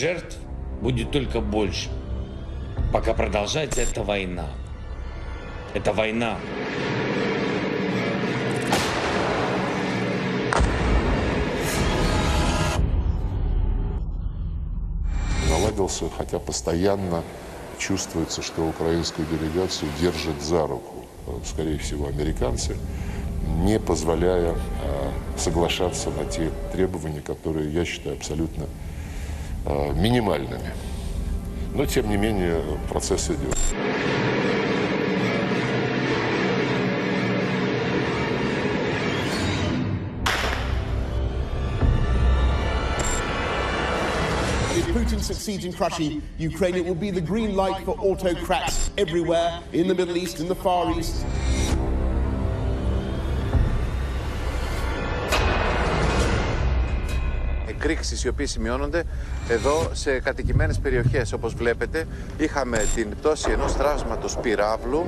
жертв будет только больше, пока продолжается эта война. Это война. наладился, хотя постоянно чувствуется, что украинскую делегацию держат за руку, э, скорее всего, американцы, не позволяя э, соглашаться на те требования, которые я считаю абсолютно минимальными. Но, тем не менее, процесс идет. If Putin succeeds in crushing Ukraine, it will be the green light for autocrats everywhere in the Middle East, in the Far East. Εκρήξεις οι οποίες σημειώνονται εδώ σε κατοικημένες περιοχές. Όπως βλέπετε, είχαμε την πτώση ενός τραύσματος πυράβλου.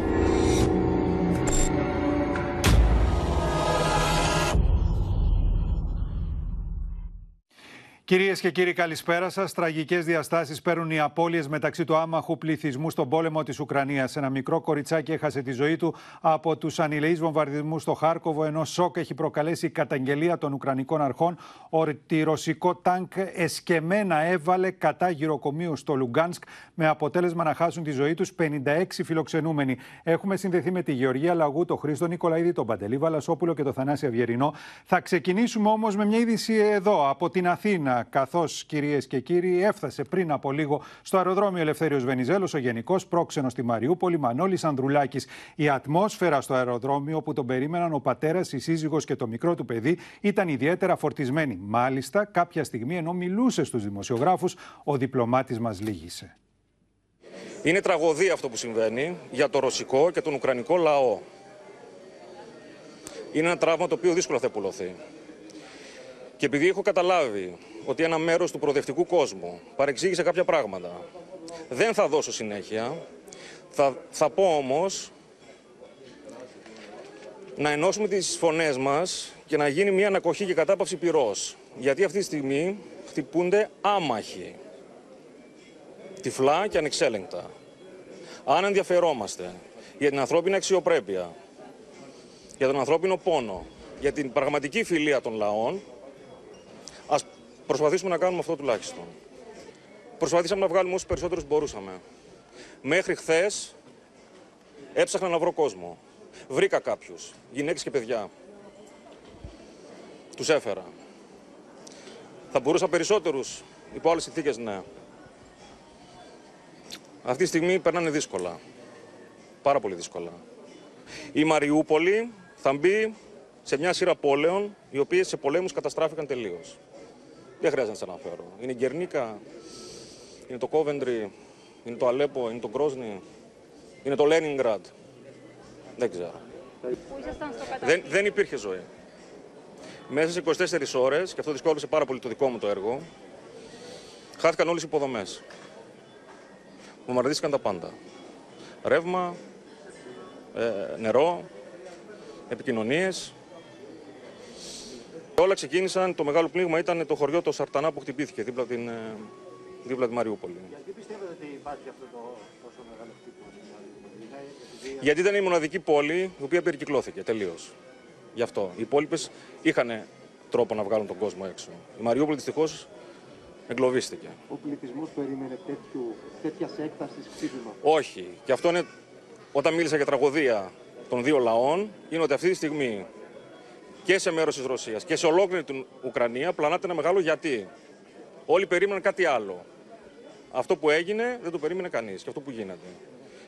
Κυρίες και κύριοι, καλησπέρα σας. Τραγικές διαστάσεις παίρνουν οι απώλειες μεταξύ του άμαχου πληθυσμού στον πόλεμο της Ουκρανίας. Ένα μικρό κοριτσάκι έχασε τη ζωή του από τους ανηλεείς βομβαρδισμούς στο Χάρκοβο, ενώ σοκ έχει προκαλέσει η καταγγελία των Ουκρανικών αρχών ότι ρωσικό τάγκ εσκεμμένα έβαλε κατά γυροκομείου στο Λουγκάνσκ, με αποτέλεσμα να χάσουν τη ζωή τους 56 φιλοξενούμενοι. Έχουμε συνδεθεί με τη Γεωργία Λαγού, τον Χρήστο Νικολαίδη, τον Παντελή Βαλασόπουλο και τον Θανάση Αυγερινό. Θα ξεκινήσουμε όμως με μια είδηση εδώ, από την Αθήνα καθώς κυρίες και κύριοι έφτασε πριν από λίγο στο αεροδρόμιο Ελευθέριος Βενιζέλος ο Γενικός Πρόξενος στη Μαριούπολη, Μανώλης Ανδρουλάκης. Η ατμόσφαιρα στο αεροδρόμιο που τον περίμεναν ο πατέρας, η σύζυγος και το μικρό του παιδί ήταν ιδιαίτερα φορτισμένη. Μάλιστα, κάποια στιγμή ενώ μιλούσε στους δημοσιογράφους, ο διπλωμάτης μας λύγησε. Είναι τραγωδία αυτό που συμβαίνει για το ρωσικό και τον ουκρανικό λαό. Είναι ένα τραύμα το οποίο δύσκολα θα επουλωθεί. Και επειδή έχω καταλάβει ότι ένα μέρος του προοδευτικού κόσμου παρεξήγησε κάποια πράγματα, δεν θα δώσω συνέχεια. Θα, θα πω όμως να ενώσουμε τις φωνές μας και να γίνει μια ανακοχή και κατάπαυση πυρός. Γιατί αυτή τη στιγμή χτυπούνται άμαχοι. Τυφλά και ανεξέλεγκτα. Αν ενδιαφερόμαστε για την ανθρώπινη αξιοπρέπεια, για τον ανθρώπινο πόνο, για την πραγματική φιλία των λαών, ας προσπαθήσουμε να κάνουμε αυτό τουλάχιστον. Προσπαθήσαμε να βγάλουμε όσους περισσότερους μπορούσαμε. Μέχρι χθες έψαχνα να βρω κόσμο. Βρήκα κάποιους, γυναίκες και παιδιά. Τους έφερα. Θα μπορούσα περισσότερους υπό άλλες συνθήκες, ναι. Αυτή τη στιγμή περνάνε δύσκολα. Πάρα πολύ δύσκολα. Η Μαριούπολη θα μπει σε μια σειρά πόλεων οι οποίες σε πολέμους καταστράφηκαν τελείως. Δεν χρειάζεται να σα αναφέρω. Είναι η Γκερνίκα, είναι το Κόβεντρι, είναι το Αλέπο, είναι το Κρόσνη, είναι το Λένινγκραντ. Δεν ξέρω. Δεν, δεν υπήρχε ζωή. Μέσα σε 24 ώρες, και αυτό δυσκόλυσε πάρα πολύ το δικό μου το έργο, χάθηκαν όλες οι υποδομές. Βομβαρδίστηκαν τα πάντα. Ρεύμα, ε, νερό, επικοινωνίες, Όλα ξεκίνησαν, το μεγάλο πνίγμα ήταν το χωριό το Σαρτανά που χτυπήθηκε δίπλα την, ε, δίπλα τη Μαριούπολη. Γιατί πιστεύετε ότι υπάρχει αυτό το τόσο μεγάλο χτύπημα στην Γιατί ήταν η μοναδική πόλη η οποία περικυκλώθηκε τελείως. Γι' αυτό. Οι υπόλοιπες είχαν τρόπο να βγάλουν τον κόσμο έξω. Η Μαριούπολη δυστυχώς εγκλωβίστηκε. Ο πληθυσμός περίμενε τέτοιας έκτασης χτύπημα; Όχι. Και αυτό είναι, όταν μίλησα για τραγωδία των δύο λαών, είναι ότι αυτή τη στιγμή και σε μέρος της Ρωσίας και σε ολόκληρη την Ουκρανία πλανάται ένα μεγάλο γιατί. Όλοι περίμεναν κάτι άλλο. Αυτό που έγινε δεν το περίμενε κανείς και αυτό που γίνεται.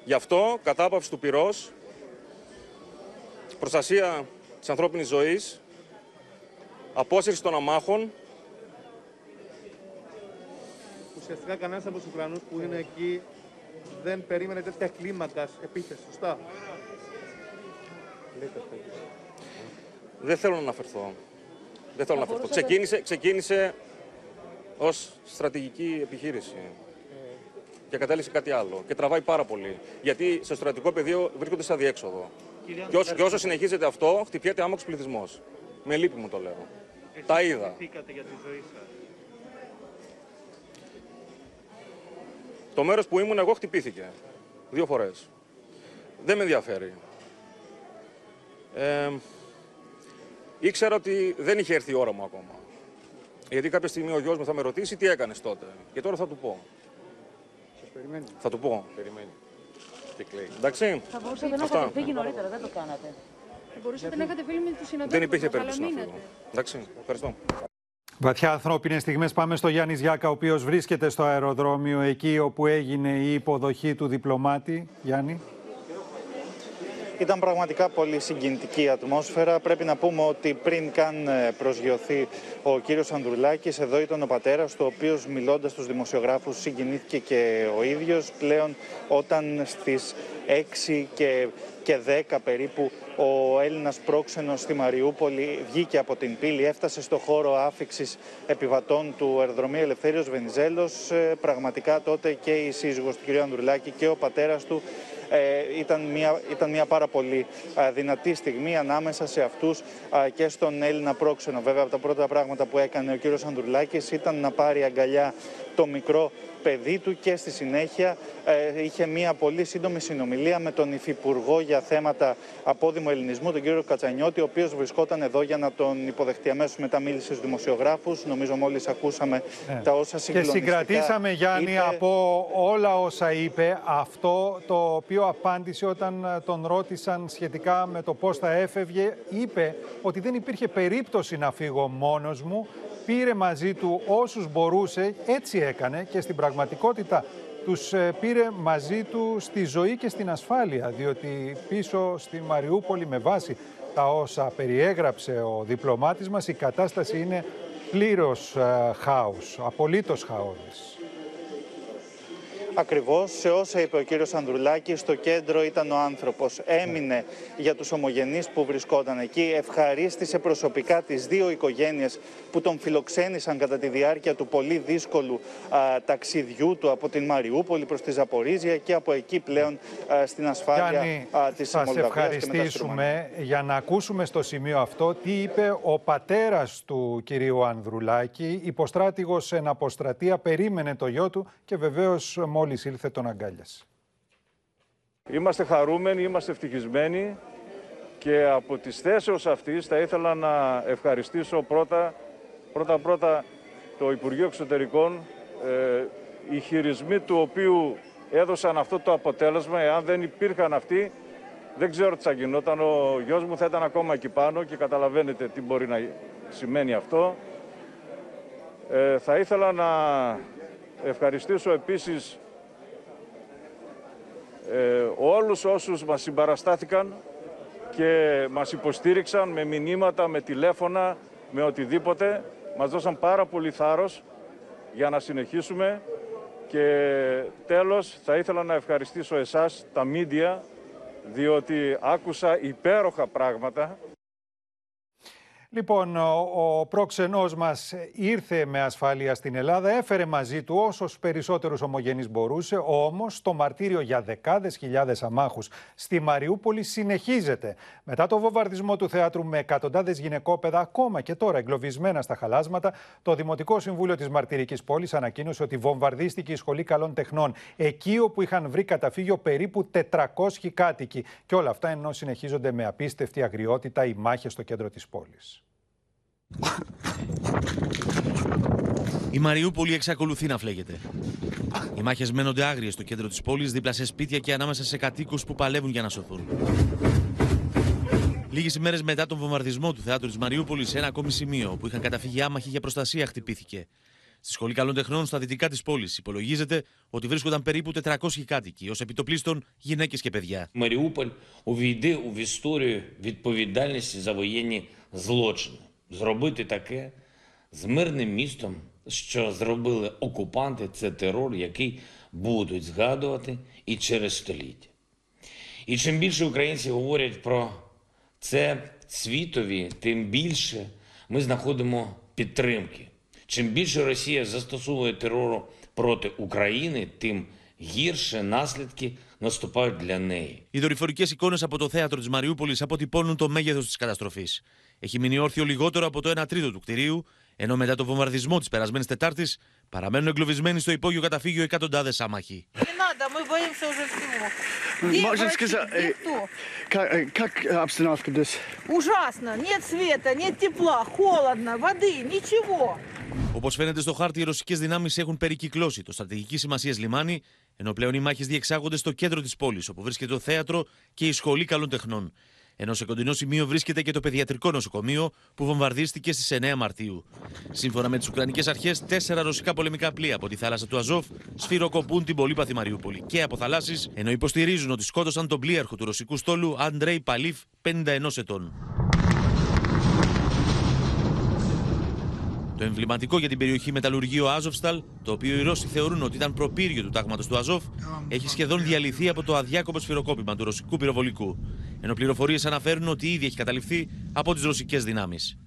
Γι' αυτό κατάπαυση του πυρός, προστασία της ανθρώπινης ζωής, απόσυρση των αμάχων. Ουσιαστικά κανένας από τους Ουκρανούς που είναι εκεί δεν περίμενε τέτοια κλίμακα επίθεση, σωστά; Δεν θέλω να αναφερθώ. Δεν θέλω να αναφερθώ. Ξεκίνησε, ξεκίνησε ως στρατηγική επιχείρηση. Και κατέληξε κάτι άλλο. Και τραβάει πάρα πολύ. Γιατί στο στρατικό πεδίο βρίσκονται σε αδιέξοδο. Και όσο, και όσο συνεχίζεται αυτό, χτυπιέται άμαξ πληθυσμός. Με λύπη μου το λέω. Τα είδα. Για τη ζωή σας. Το μέρος που ήμουν εγώ χτυπήθηκε. Δύο φορές. Δεν με ενδιαφέρει. Ε, ήξερα ότι δεν είχε έρθει η ώρα μου ακόμα. Γιατί κάποια στιγμή ο γιος μου θα με ρωτήσει τι έκανες τότε. Και τώρα θα του πω. περιμένει. Θα του πω. Περιμένει. Και κλαίει. Εντάξει. Θα μπορούσατε να Αυτά. έχετε φύγει νωρίτερα, δεν το κάνατε. Θα μπορούσατε να είχατε φίλοι με τους συναδέλφους. Δεν υπήρχε περίπτωση να φύγω. Εντάξει. Ευχαριστώ. Βαθιά ανθρώπινες στιγμές πάμε στο Γιάννης Ζιάκα, ο οποίος βρίσκεται στο αεροδρόμιο εκεί όπου έγινε η υποδοχή του διπλωμάτη. Γιάννη. Ήταν πραγματικά πολύ συγκινητική η ατμόσφαιρα. Πρέπει να πούμε ότι πριν καν ε, προσγειωθεί ο κύριος Ανδρουλάκης, εδώ ήταν ο πατέρας του, ο οποίος μιλώντας στους δημοσιογράφους συγκινήθηκε και ο ίδιος. Πλέον όταν στις 6 και, και 10 περίπου ο Έλληνας πρόξενος στη Μαριούπολη βγήκε από την πύλη, έφτασε στο χώρο άφηξης επιβατών του αεροδρομίου Ελευθέριος Βενιζέλος. Ε, Πραγματικά τότε και η σύζυγος του κ. Ανδρουλάκη και ο πατέρας του ε, ήταν, μια, ήταν μια πάρα πολύ α, δυνατή στιγμή ανάμεσα σε αυτούς α, και στον Έλληνα πρόξενο. Βέβαια, από τα πρώτα πράγματα που έκανε ο κύριος Ανδρουλάκης ήταν να πάρει αγκαλιά το μικρό παιδί του και στη συνέχεια ε, είχε μια πολύ σύντομη συνομιλία με τον Υφυπουργό για θέματα απόδημου ελληνισμού, τον κύριο Κατσανιώτη, ο οποίος βρισκόταν εδώ για να τον υποδεχτεί αμέσως μετά μίλησε στους δημοσιογράφους. Νομίζω μόλις ακούσαμε Ναι. τα όσα Και συγκλονιστικά συγκρατήσαμε, Γιάννη, είπε. από όλα όσα είπε, αυτό το οποίο απάντησε όταν ε, τον ρώτησαν σχετικά με το πώς θα έφευγε, είπε ότι δεν υπήρχε περίπτωση να φύγω μόνος μου, πήρε μαζί του όσους μπορούσε, έτσι έκανε και στην πραγματικότητα τους ε, πήρε μαζί του στη ζωή και στην ασφάλεια, διότι πίσω στη Μαριούπολη με βάση τα όσα περιέγραψε ο διπλωμάτης μας, η κατάσταση είναι πλήρως ε, χάους, απολύτως χαόδης. Ακριβώς σε όσα είπε ο κύριος Ανδρουλάκης, στο κέντρο ήταν ο άνθρωπος. Έμεινε για τους ομογενείς που βρισκόταν εκεί, ευχαρίστησε προσωπικά τις δύο οικογένειες που τον φιλοξένησαν κατά τη διάρκεια του πολύ δύσκολου α, ταξιδιού του από την Μαριούπολη προς τη Ζαπορίζια και από εκεί πλέον α, στην ασφάλεια Γιάννη, α, της θα σε Μολδαβίας και μετά στη Ρουμανία. ευχαριστήσουμε για να ακούσουμε στο σημείο αυτό τι είπε ο πατέρας του κυρίου Ανδρουλάκη. Υποστράτηγος εν αποστρατεία περίμενε το γιο του και βεβαίως μόλις ήλθε τον αγκάλιασε. Είμαστε χαρούμενοι, είμαστε ευτυχισμένοι και από τις θέσεως αυτής θα ήθελα να ευχαριστήσω πρώτα πρώτα, πρώτα το Υπουργείο Εξωτερικών ε, οι χειρισμοί του οποίου έδωσαν αυτό το αποτέλεσμα. Εάν δεν υπήρχαν αυτοί δεν ξέρω τι θα γινόταν. Ο γιος μου θα ήταν ακόμα εκεί πάνω και καταλαβαίνετε τι μπορεί να σημαίνει αυτό. Ε, θα ήθελα να ευχαριστήσω επίσης ε, όλους όσους μας συμπαραστάθηκαν και μας υποστήριξαν με μηνύματα, με τηλέφωνα, με οτιδήποτε. Μας δώσαν πάρα πολύ θάρρος για να συνεχίσουμε και τέλος θα ήθελα να ευχαριστήσω εσάς, τα μίντια, διότι άκουσα υπέροχα πράγματα Λοιπόν, ο, ο πρόξενός μας ήρθε με ασφάλεια στην Ελλάδα, έφερε μαζί του όσους περισσότερους ομογενείς μπορούσε, όμως το μαρτύριο για δεκάδες χιλιάδες αμάχους στη Μαριούπολη συνεχίζεται. Μετά το βομβαρδισμό του θεάτρου με εκατοντάδες γυναικόπαιδα, ακόμα και τώρα εγκλωβισμένα στα χαλάσματα, το Δημοτικό Συμβούλιο της Μαρτυρικής Πόλης ανακοίνωσε ότι βομβαρδίστηκε η Σχολή Καλών Τεχνών, εκεί όπου είχαν βρει καταφύγιο περίπου 400 κάτοικοι. Και όλα αυτά ενώ συνεχίζονται με απίστευτη αγριότητα οι μάχες στο κέντρο της πόλης. Η Μαριούπολη εξακολουθεί να φλέγεται. Οι μάχε μένονται άγριε στο κέντρο τη πόλη, δίπλα σε σπίτια και ανάμεσα σε κατοίκου που παλεύουν για να σωθούν. Λίγε ημέρε μετά τον βομβαρδισμό του θεάτρου τη Μαριούπολη, ένα ακόμη σημείο που είχαν καταφύγει άμαχοι για προστασία χτυπήθηκε. Στη Σχολή Καλών Τεχνών, στα δυτικά τη πόλη, υπολογίζεται ότι βρίσκονταν περίπου 400 κάτοικοι, ω επιτοπλίστων γυναίκε και παιδιά. Маріуполь увійде в історію відповідальності за воєнні злочини. Зробити таке з мирним містом, що зробили окупанти, це терор, який будуть згадувати і через століття. І чим більше українці говорять про це світові, тим більше ми знаходимо підтримки. Чим більше Росія застосовує терору проти України, тим гірше наслідки наступають для неї. Οι δορυφορικέ εικόνε από το θέατρο τη Μαριούπολη αποτυπώνουν το μέγεθο τη καταστροφή. Έχει μείνει όρθιο λιγότερο από το 1 τρίτο του κτηρίου, Ενώ μετά το βομβαρδισμό τη περασμένη Τετάρτη παραμένουν εγκλωβισμένοι στο υπόγειο καταφύγιο εκατοντάδε άμαχοι. Не надо, мы боимся уже всего. Где Можно врачи? сказать, Где э, кто? Как, э, как обстановка здесь? Ужасно. Нет света, нет тепла, холодно, воды, ничего. Όπω φαίνεται στο χάρτη, οι ρωσικέ δυνάμει έχουν περικυκλώσει το στρατηγική σημασία λιμάνι, ενώ πλέον οι μάχε διεξάγονται στο κέντρο τη πόλη, όπου βρίσκεται το θέατρο και η σχολή καλών τεχνών. Ενώ σε κοντινό σημείο βρίσκεται και το παιδιατρικό νοσοκομείο που βομβαρδίστηκε στις 9 Μαρτίου. Σύμφωνα με τις Ουκρανικές Αρχές, τέσσερα ρωσικά πολεμικά πλοία από τη θάλασσα του Αζόφ σφυροκοπούν την πολύπαθη Μαριούπολη και από θαλάσσει, ενώ υποστηρίζουν ότι σκότωσαν τον πλοίαρχο του ρωσικού στόλου Αντρέι Παλίφ, 51 ετών. Το εμβληματικό για την περιοχή μεταλλουργείο Άζοφσταλ, το οποίο οι Ρώσοι θεωρούν ότι ήταν προπύργιο του τάγματος του Αζόφ, έχει σχεδόν διαλυθεί από το αδιάκοπο σφυροκόπημα του ρωσικού πυροβολικού. Ενώ πληροφορίες αναφέρουν ότι ήδη έχει καταληφθεί από τις ρωσικές δυνάμεις.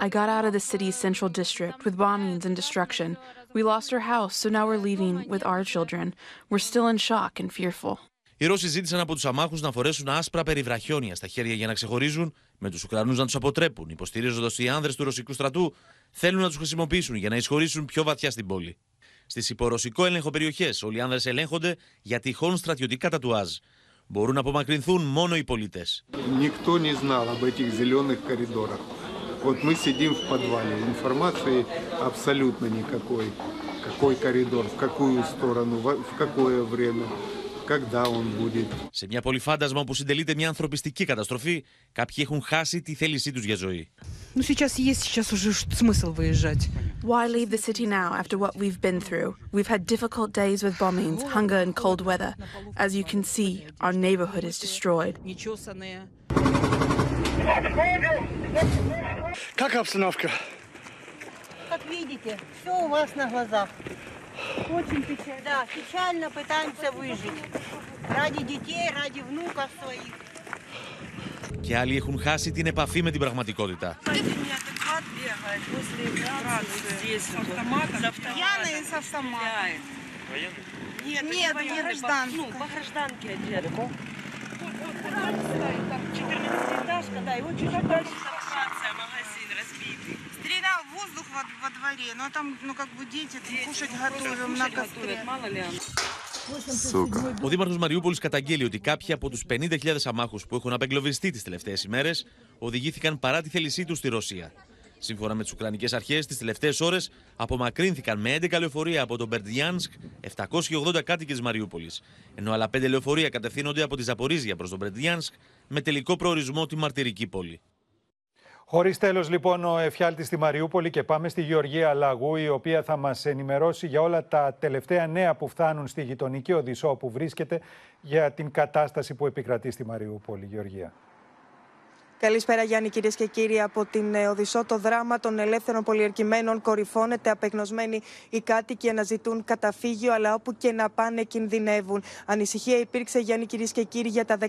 I got out of the city's central district with bombings and destruction. We lost our house, so now we're leaving with our children. We're still in shock and fearful. Οι Ρώσοι ζήτησαν από τους αμάχους να φορέσουν άσπρα περιβραχιόνια στα χέρια για να ξεχωρίζουν με του Ουκρανού να του αποτρέπουν, υποστηρίζοντα ότι οι άνδρε του ρωσικού στρατού θέλουν να του χρησιμοποιήσουν για να εισχωρήσουν πιο βαθιά στην πόλη. Στι υπορωσικό έλεγχο περιοχέ, όλοι οι άνδρε ελέγχονται για τυχόν στρατιωτικά τατουάζ. Μπορούν να απομακρυνθούν μόνο οι πολίτε. Никто не знал об этих зеленых коридорах. Вот мы сидим в подвале, информации абсолютно никакой. Какой коридор, в какую сторону, во- в какое время, когда он будет. Σε μια πολυφάντασμα όπου συντελείται μια ανθρωπιστική καταστροφή, κάποιοι έχουν χάσει τη θέλησή του για ζωή. Ну, сейчас есть, сейчас уже ш- смысл выезжать. Why leave the city now after what we've been through? We've had difficult days with bombings, hunger, and cold weather. As you can see, our neighborhood is destroyed. Нечесанные. Как обстановка? Как видите, все у вас на глазах. Очень печально. Да, печально пытаемся выжить. Ради детей, ради внуков своих. Και άλλοι έχουν χάσει την επαφή με την πραγματικότητα. Нет, не гражданка. Ну, по гражданке одета. 14 этажка, да, и очень дальше. воздух во, во дворе, но там, ну, как бы дети, там, кушать готовим на костре. Мало ли Ο Δήμαρχο Μαριούπολη καταγγέλει ότι κάποιοι από του 50.000 αμάχου που έχουν απεγκλωβιστεί τι τελευταίε ημέρε οδηγήθηκαν παρά τη θέλησή του στη Ρωσία. Σύμφωνα με τι Ουκρανικέ Αρχέ, τι τελευταίε ώρε απομακρύνθηκαν με 11 λεωφορεία από τον Μπερντιάνσκ 780 κάτοικε Μαριούπολη. Ενώ άλλα 5 λεωφορεία κατευθύνονται από τη Ζαπορίζια προ τον Μπερντιάνσκ με τελικό προορισμό τη μαρτυρική πόλη. Χωρίς τέλος, λοιπόν, ο εφιάλτης στη Μαριούπολη και πάμε στη Γεωργία Λαγού, η οποία θα μας ενημερώσει για όλα τα τελευταία νέα που φτάνουν στη γειτονική Οδυσσό που βρίσκεται για την κατάσταση που επικρατεί στη Μαριούπολη. Γεωργία. Καλησπέρα Γιάννη κυρίες και κύριοι από την ε, Οδυσσό. Το δράμα των ελεύθερων πολιορκημένων κορυφώνεται. Απεγνωσμένοι οι κάτοικοι αναζητούν καταφύγιο, αλλά όπου και να πάνε κινδυνεύουν. Ανησυχία υπήρξε Γιάννη κυρίες και κύριοι για τα 19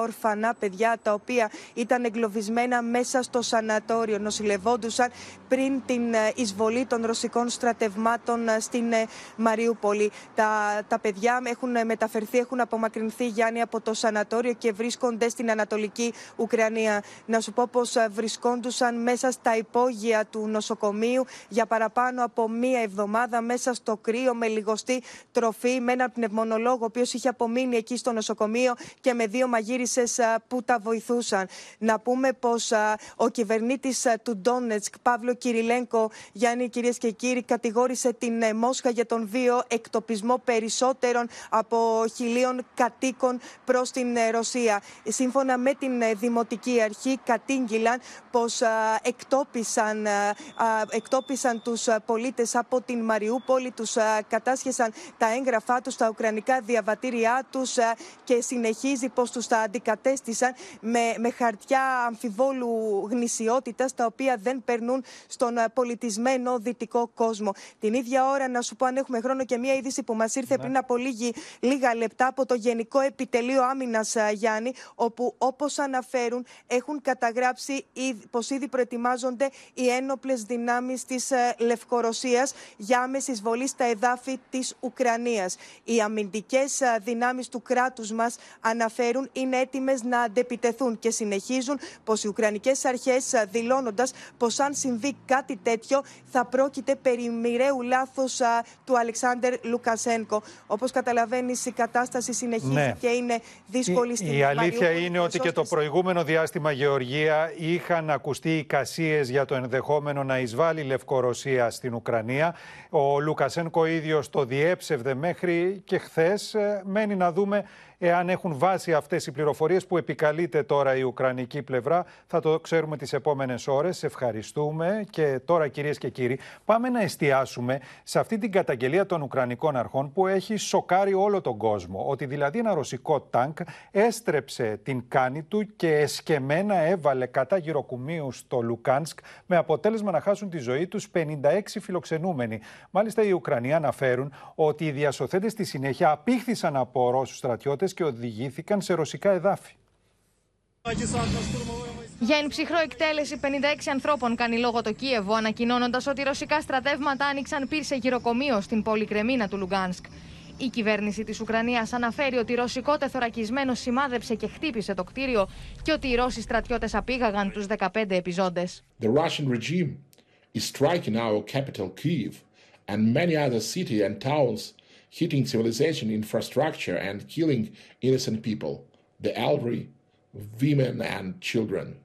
ορφανά παιδιά τα οποία ήταν εγκλωβισμένα μέσα στο σανατόριο. Νοσηλευόντουσαν πριν την ε, εισβολή των ρωσικών στρατευμάτων ε, στην ε, Μαριούπολη. Τα, τα παιδιά έχουν ε, μεταφερθεί, έχουν απομακρυνθεί Γιάννη από το σανατόριο και βρίσκονται στην Ανατολική Ουκρανία. Να σου πω πως ε, βρισκόντουσαν μέσα στα υπόγεια του νοσοκομείου για παραπάνω από μία εβδομάδα μέσα στο κρύο με λιγοστή τροφή με έναν πνευμονολόγο ο οποίος είχε απομείνει εκεί στο νοσοκομείο και με δύο μαγείρισες ε, που τα βοηθούσαν. Να πούμε πως ε, ο κυβερνήτης ε, του Ντόνετσκ, Παύλο Κυριλένκο, Γιάννη κυρίες και κύριοι, κατηγόρησε την ε, Μόσχα για τον βίο εκτοπισμό περισσότερων από χιλίων κατοίκων προς την ε, Ρωσία. Σύμφωνα με την ε, Δημοτική Αρχή κατήγγυλαν πως α, εκτόπισαν, α, α, εκτόπισαν τους α, πολίτες από την Μαριούπολη, τους α, κατάσχεσαν τα έγγραφά τους, τα ουκρανικά διαβατήριά τους α, και συνεχίζει πως τους τα αντικατέστησαν με, με χαρτιά αμφιβόλου γνησιότητας τα οποία δεν περνούν στον α, πολιτισμένο δυτικό κόσμο. Την ίδια ώρα να σου πω αν έχουμε χρόνο και μια είδηση που μας ήρθε πριν από λίγη, λίγα λεπτά από το Γενικό Επιτελείο Άμυνας α, Γιάννη όπου όπως αναφέρουν έχουν έχουν καταγράψει ήδη- πως ήδη προετοιμάζονται οι ένοπλες δυνάμεις της ε, Λευκορωσίας για άμεση εισβολή στα εδάφη της Ουκρανίας. Οι αμυντικές ε, δυνάμεις του κράτους μας αναφέρουν είναι έτοιμες να αντεπιτεθούν και συνεχίζουν πως οι Ουκρανικές αρχές ε, δηλώνοντας πως αν συμβεί κάτι τέτοιο θα πρόκειται περί μοιραίου λάθος α, του Αλεξάνδερ Λουκασένκο. Όπως καταλαβαίνεις η κατάσταση συνεχίζει Ναι. και είναι δύσκολη στην Η αλήθεια Μαριούπολη, είναι ότι και το προηγούμενο διάστημα, Γεωργία, είχαν ακουστεί εικασίες για το ενδεχόμενο να εισβάλλει η Λευκορωσία στην Ουκρανία. Ο Λουκασένκο ίδιος το διέψευδε μέχρι και χθες. Ε, Μένει να δούμε εάν έχουν βάσει αυτές οι πληροφορίες που επικαλείται τώρα η Ουκρανική πλευρά. Θα το ξέρουμε τις επόμενες ώρες. Σε Ευχαριστούμε. Και τώρα, κυρίες και κύριοι, πάμε να εστιάσουμε σε αυτή την καταγγελία των Ουκρανικών αρχών που έχει σοκάρει όλο τον κόσμο. Ότι δηλαδή ένα ρωσικό τάγκ έστρεψε την κάνη του και εσκεμμένα έβαλε κατά γηροκομείου στο Λουγκάνσκ με αποτέλεσμα να χάσουν τη ζωή τους 56 φιλοξενούμενοι. Μάλιστα οι Ουκρανοί αναφέρουν ότι οι διασωθέντες στη συνέχεια απήχθησαν από Ρώσους στρατιώτες και οδηγήθηκαν σε ρωσικά εδάφη. Για εν ψυχρώ εκτέλεση 56 ανθρώπων κάνει λόγο το Κίεβο, ανακοινώνοντας ότι ρωσικά στρατεύματα άνοιξαν πυρ σε γηροκομείο στην πόλη Κρεμίνα του Λουγκάνσκ. Η κυβέρνηση της Ουκρανίας αναφέρει ότι ρωσικό τεθωρακισμένο σημάδεψε και χτύπησε το κτίριο και ότι οι Ρώσοι στρατιώτες απήγαγαν τους 15 επιζώντες. The Russian regime is striking our capital Kyiv and many other cities and towns, hitting civilization infrastructure and killing innocent people, the elderly, women and children.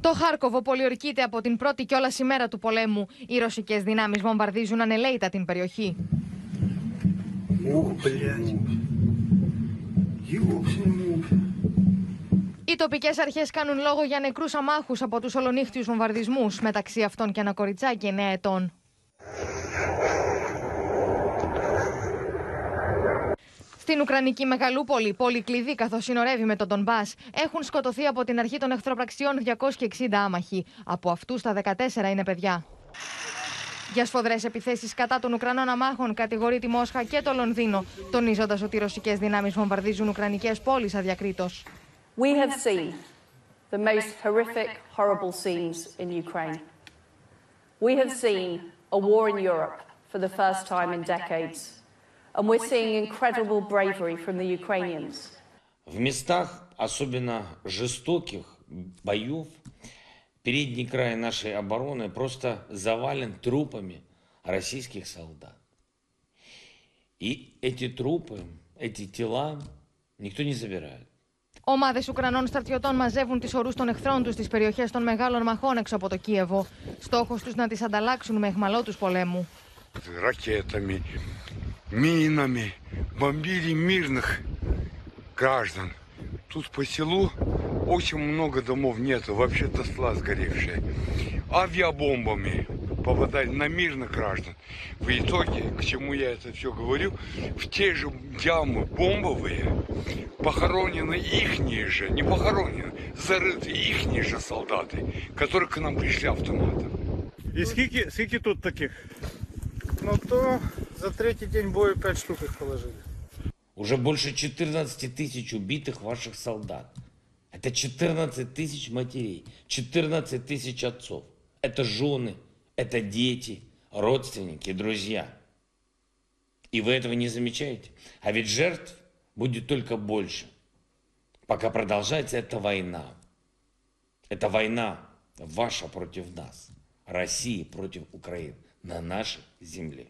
Το Χάρκοβο πολιορκείται από την πρώτη κιόλας ημέρα του πολέμου. Οι ρωσικές δυνάμεις βομβαρδίζουν ανελαίητα την περιοχή. Οι τοπικές αρχές κάνουν λόγο για νεκρούς αμάχους από τους ολονύχτιους βομβαρδισμούς, μεταξύ αυτών και ένα κοριτσάκι 9 ετών. Στην Ουκρανική Μεγαλούπολη, πόλη κλειδί καθώς συνορεύει με τον Ντομπά, έχουν σκοτωθεί από την αρχή των εχθροπραξιών 260 άμαχοι. Από αυτούς τα 14 είναι παιδιά. Για σφοδρές επιθέσεις κατά των Ουκρανών αμάχων κατηγορεί τη Μόσχα και το Λονδίνο, τονίζοντας ότι οι ρωσικές δυνάμεις βομβαρδίζουν Ουκρανικές πόλεις αδιακρίτως. We have seen the most horrific, horrible scenes in Ukraine. We have seen a war in Europe for the first time in decades. And we're seeing incredible bravery from the Ukrainians. В местах особенно жестоких боев передний край нашей обороны просто завален трупами российских солдат. И эти трупы, эти тела никто не забирает. Ομάδες Ουκρανών στρατιωτών μαζεύουν τις ορούς των εχθρών τους στις περιοχές των μεγάλων μαχών έξω από το Κίεβο. Στόχος τους να τις ανταλλάξουν με εχμαλώτους πολέμου. μίναμι, бомбили мирных граждан. Тут по селу очень много домов нету, вообще-то сла сгоревшие. Авиабомбами попадали на мирных граждан. В итоге, к чему я это все говорю, в те же ямы бомбовые похоронены ихние же, не похоронены, зарыты ихние же солдаты, которые к нам пришли автоматом. І скільки, скільки тут таких? Ну то за третій день бою 5 штук їх положили. Уже больше 14 тысяч убитых ваших солдат. Это 14 тысяч матерей, 14 тысяч отцов. Это жены, это дети, родственники, друзья. И вы этого не замечаете. А ведь жертв будет только больше. Пока продолжается эта война. Это война ваша против нас. России против Украины. На нашей земле.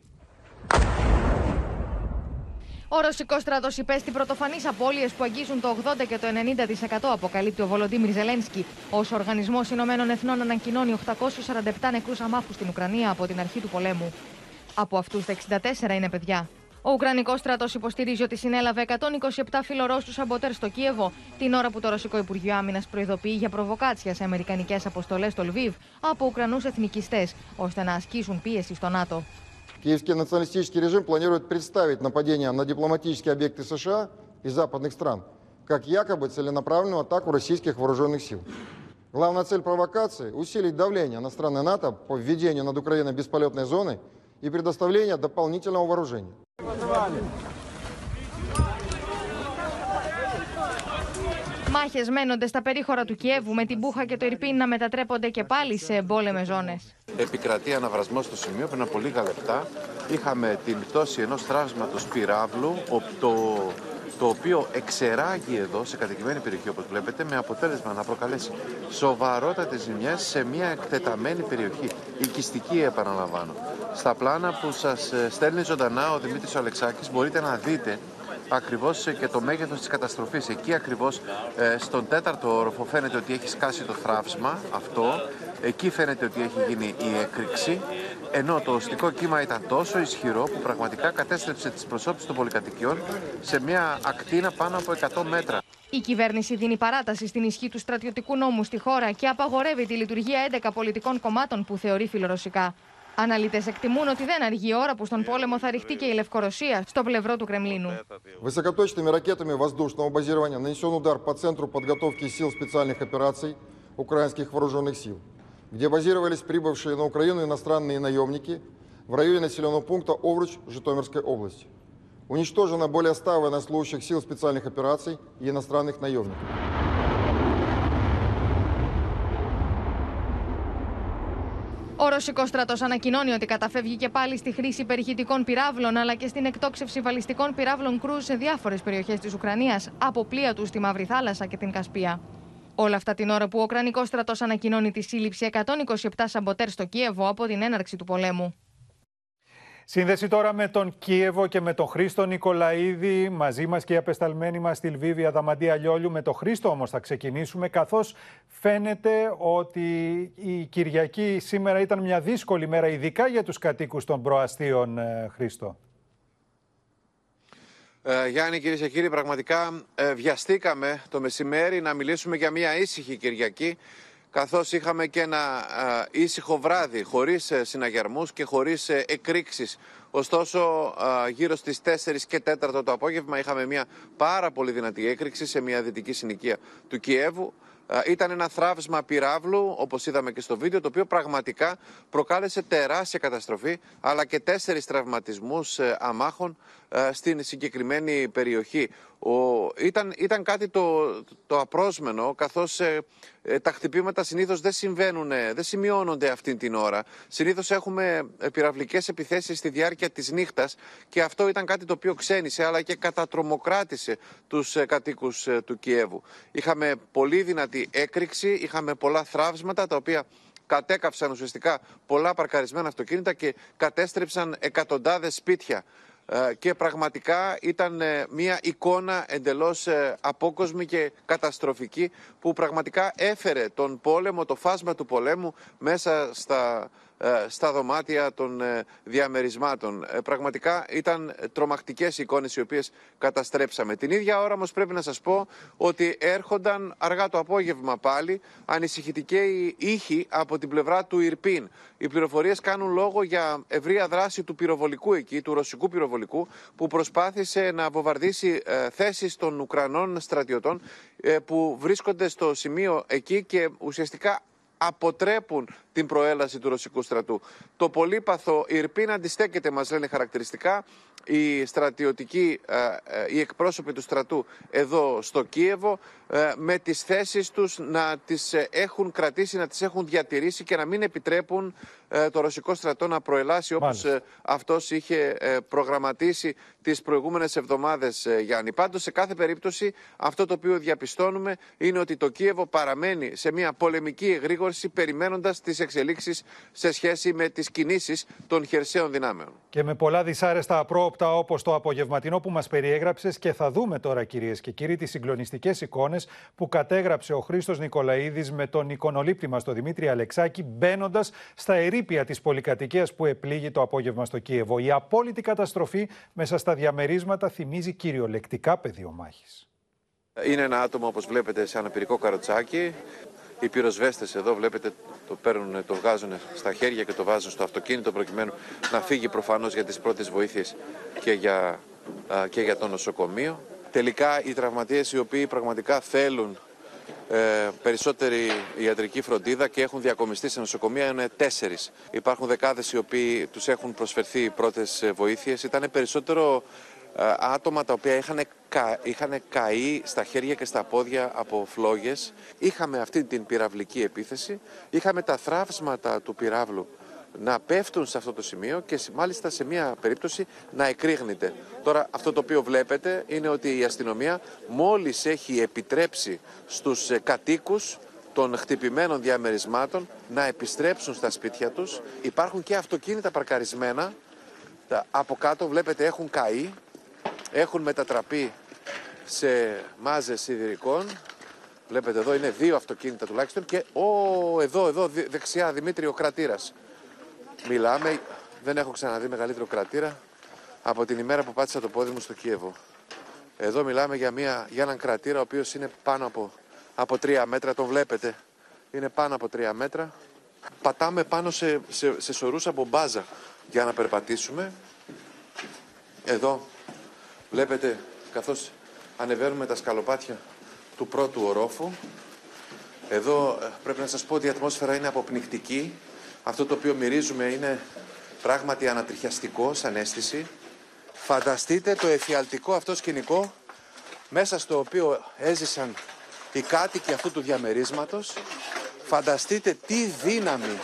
Ο ρωσικός στρατός υπέστη πρωτοφανείς απώλειες που αγγίζουν το 80 και το 90% αποκαλύπτει ο Βολοντίμιρ Ζελένσκι, ως ο Οργανισμός Ηνωμένων Εθνών ανακοινώνει 847 νεκρούς αμάχους στην Ουκρανία από την αρχή του πολέμου. Από αυτούς τα 64 είναι παιδιά. Ο Ουκρανικός στρατός υποστηρίζει ότι συνέλαβε 127 φιλορώσους σαμποτέρ στο Κίεβο, την ώρα που το Ρωσικό Υπουργείο Άμυνας προειδοποιεί για προβοκάτσια σε αμερικανικές αποστολές στο Λβίβ από Ουκρανούς εθνικιστές, ώστε να ασκήσουν πίεση στο ΝΑΤΟ. Киевский националистический режим планирует представить нападение на дипломатические объекты США и западных стран как якобы целенаправленную атаку российских вооруженных сил. Главная цель провокации – усилить давление на страны НАТО по введению над Украиной бесполетной зоны и предоставлению дополнительного вооружения. Μάχες μένονται στα περίχωρα του Κιέβου, με την Μπούχα και το Ιρπίν να μετατρέπονται και πάλι σε εμπόλεμε ζώνες. Επικρατεί αναβρασμός στο σημείο πριν από λίγα λεπτά. Είχαμε την πτώση ενός τραύσματο πυράβλου, το, το οποίο εξεράγει εδώ σε κατοικημένη περιοχή όπως βλέπετε με αποτέλεσμα να προκαλέσει σοβαρότατες ζημιές σε μια εκτεταμένη περιοχή, οικιστική επαναλαμβάνω. Στα πλάνα που σας ε, στέλνει ζωντανά ο Δημήτρης Αλεξάκης μπορείτε να δείτε ακριβώς και το μέγεθος της καταστροφής. Εκεί ακριβώς ε, στον τέταρτο όροφο φαίνεται ότι έχει σκάσει το θράψμα αυτό. Εκεί φαίνεται ότι έχει γίνει η έκρηξη. Ενώ το οστικό κύμα ήταν τόσο ισχυρό που πραγματικά κατέστρεψε τις προσώπεις των πολυκατοικιών σε μια ακτίνα πάνω από 100 μέτρα. Η κυβέρνηση δίνει παράταση στην ισχύ του στρατιωτικού νόμου στη χώρα και απαγορεύει τη λειτουργία 11 πολιτικών κομμάτων που θεωρεί φιλορωσικά. Αναλύτε εκτιμούν ότι δεν αργεί η ώρα που στον πόλεμο θα ρηχτεί και η Λευκορωσία στο πλευρό του Κρεμλίνου. Высокоточными ракетами воздушного базирования нанесен удар по центру подготовки сил специальных операций украинских вооруженных сил, где базировались прибывшие на Украину иностранные наемники в районе населенного пункта Овруч Житомирской области. Уничтожено более 100 военнослужащих сил специальных операций и иностранных наемников. Ο Ρωσικός στρατός ανακοινώνει ότι καταφεύγει και πάλι στη χρήση περιχητικών πυράβλων αλλά και στην εκτόξευση βαλιστικών πυράβλων κρούζ σε διάφορες περιοχές της Ουκρανίας από πλοία τους στη Μαύρη Θάλασσα και την Κασπία. Όλα αυτά την ώρα που ο Ουκρανικός στρατός ανακοινώνει τη σύλληψη 127 σαμποτέρ στο Κίεβο από την έναρξη του πολέμου. Σύνδεση τώρα με τον Κίεβο και με τον Χρήστο Νικολαίδη. Μαζί μας και η απεσταλμένη μας στη Λβίβη Αδαμαντία Λιόλιου. Με τον Χρήστο όμως θα ξεκινήσουμε καθώς φαίνεται ότι η Κυριακή σήμερα ήταν μια δύσκολη μέρα ειδικά για τους κατοίκους των προαστίων ε, Χρήστο. Ε, Γιάννη, κυρίες και κύριοι, πραγματικά ε, βιαστήκαμε το μεσημέρι να μιλήσουμε για μια ήσυχη Κυριακή καθώς είχαμε και ένα α, ήσυχο βράδυ χωρίς ε, συναγερμούς και χωρίς ε, εκρήξεις. Ωστόσο, α, γύρω στις 4 και 4 το απόγευμα είχαμε μια πάρα πολύ δυνατή έκρηξη σε μια δυτική συνοικία του Κιέβου. Α, Ήταν ένα θράψμα πυράβλου, όπως είδαμε και στο βίντεο, το οποίο πραγματικά προκάλεσε τεράστια καταστροφή, αλλά και τέσσερις τραυματισμούς ε, αμάχων ε, στην συγκεκριμένη περιοχή. Ο, ήταν, ήταν κάτι το, το απρόσμενο, καθώς ε, ε, τα χτυπήματα συνήθως δεν συμβαίνουν, ε, δεν σημειώνονται αυτή την ώρα. Συνήθως έχουμε ε, πυραυλικές επιθέσεις στη διάρκεια της νύχτας και αυτό ήταν κάτι το οποίο ξένησε αλλά και κατατρομοκράτησε τους ε, κατοίκους ε, του Κιέβου. Είχαμε πολύ δυνατή έκρηξη, είχαμε πολλά θράψματα τα οποία κατέκαυσαν ουσιαστικά πολλά παρκαρισμένα αυτοκίνητα και κατέστρεψαν εκατοντάδες σπίτια. Ε, και πραγματικά ήταν ε, μια εικόνα εντελώς ε, απόκοσμη και καταστροφική που πραγματικά έφερε τον πόλεμο, το φάσμα του πολέμου μέσα στα, ε, στα δωμάτια των ε, διαμερισμάτων. Ε, Πραγματικά ήταν τρομακτικές οι εικόνες οι οποίες καταστρέψαμε. Την ίδια ώρα όμως πρέπει να σας πω ότι έρχονταν αργά το απόγευμα πάλι ανησυχητικοί ήχοι από την πλευρά του Ιρπίν. Οι πληροφορίες κάνουν λόγο για ευρεία δράση του πυροβολικού εκεί, του ρωσικού πυροβολικού, που προσπάθησε να βομβαρδίσει ε, θέσεις των Ουκρανών στρατιωτών ε, που βρίσκονται στο σημείο εκεί και ουσιαστικά αποτρέπουν την προέλαση του ρωσικού στρατού. Το πολύπαθο Ιρπίν αντιστέκεται, μας λένε χαρακτηριστικά, οι στρατιωτικοί, ε, ε, οι εκπρόσωποι του στρατού εδώ στο Κίεβο ε, με τις θέσεις τους να τις ε, έχουν κρατήσει, να τις έχουν διατηρήσει και να μην επιτρέπουν ε, το ρωσικό στρατό να προελάσει όπως ε, αυτός είχε ε, προγραμματίσει τις προηγούμενες εβδομάδες, ε, Γιάννη. Πάντως, σε κάθε περίπτωση, αυτό το οποίο διαπιστώνουμε είναι ότι το Κίεβο παραμένει σε μια πολεμική εγρήγορση περιμένοντας τις εξελίξεις σε σχέση με τις κινήσεις των χερσαίων δυνάμεων. Και με πολλά δυσάρεστα απρόοπτα όπως το απογευματινό που μας περιέγραψες και θα δούμε τώρα κυρίες και κύριοι τις συγκλονιστικές εικόνες που κατέγραψε ο Χρήστος Νικολαίδης με τον εικονολήπτη μας τον Δημήτρη Αλεξάκη μπαίνοντας στα ερήπια της πολυκατοικίας που επλήγει το απόγευμα στο Κίεβο. Η απόλυτη καταστροφή μέσα στα διαμερίσματα θυμίζει κυριολεκτικά πεδίο μάχης. Είναι ένα άτομο, όπως βλέπετε, σε αναπηρικό καροτσάκι. Οι πυροσβέστες εδώ, βλέπετε, το παίρνουν, το βγάζουν στα χέρια και το βάζουν στο αυτοκίνητο προκειμένου να φύγει προφανώς για τις πρώτες βοήθειες και για, α, και για το νοσοκομείο. Τελικά οι τραυματίες οι οποίοι πραγματικά θέλουν ε, περισσότερη ιατρική φροντίδα και έχουν διακομιστεί σε νοσοκομεία είναι τέσσερις. Υπάρχουν δεκάδες οι οποίοι τους έχουν προσφερθεί πρώτες βοήθειες. Ήταν περισσότερο ε, άτομα τα οποία είχαν, κα, είχαν καεί στα χέρια και στα πόδια από φλόγες. Είχαμε αυτή την πυραυλική επίθεση, είχαμε τα θράψματα του πυράβλου να πέφτουν σε αυτό το σημείο και σε- μάλιστα σε μία περίπτωση να εκρήγνεται. Τώρα αυτό το οποίο βλέπετε είναι ότι η αστυνομία μόλις έχει επιτρέψει στους ε, κατοίκους των χτυπημένων διαμερισμάτων να επιστρέψουν στα σπίτια τους. Υπάρχουν και αυτοκίνητα παρκαρισμένα. Τα από κάτω βλέπετε έχουν καεί, έχουν μετατραπεί σε μάζες σιδηρικών. Βλέπετε εδώ είναι δύο αυτοκίνητα τουλάχιστον και ο, εδώ, εδώ δε- δεξιά Δημήτριο Κρατήρας. Μιλάμε, δεν έχω ξαναδεί μεγαλύτερο κρατήρα από την ημέρα που πάτησα το πόδι μου στο Κίεβο. Εδώ μιλάμε για, μια, για έναν κρατήρα ο οποίος είναι πάνω από, από τρία μέτρα, τον βλέπετε. Είναι πάνω από τρία μέτρα. Πατάμε πάνω σε, σε, σε σωρούς από μπάζα για να περπατήσουμε. Εδώ βλέπετε καθώς ανεβαίνουμε τα σκαλοπάτια του πρώτου ορόφου. Εδώ ε, πρέπει να σας πω ότι η ατμόσφαιρα είναι αποπνικτική. Αυτό το οποίο μυρίζουμε είναι πράγματι ανατριχιαστικό σαν αίσθηση. Φανταστείτε το εφιαλτικό αυτό σκηνικό μέσα στο οποίο έζησαν οι κάτοικοι αυτού του διαμερίσματος. Φανταστείτε τι δύναμη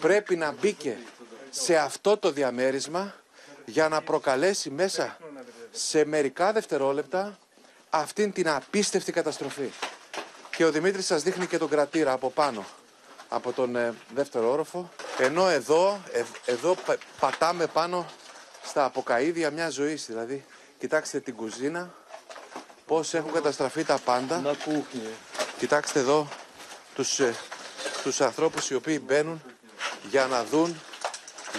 πρέπει να μπήκε σε αυτό το διαμέρισμα για να προκαλέσει μέσα σε μερικά δευτερόλεπτα αυτήν την απίστευτη καταστροφή. Και ο Δημήτρης σας δείχνει και τον κρατήρα από πάνω, από τον ε, δεύτερο όροφο. Ενώ εδώ, ε, εδώ πα- πατάμε πάνω στα αποκαίδια μιας ζωής. Δηλαδή, κοιτάξτε την κουζίνα, πώς έχουν καταστραφεί τα πάντα. Κοιτάξτε εδώ τους, ε, τους ανθρώπους οι οποίοι μπαίνουν για να δουν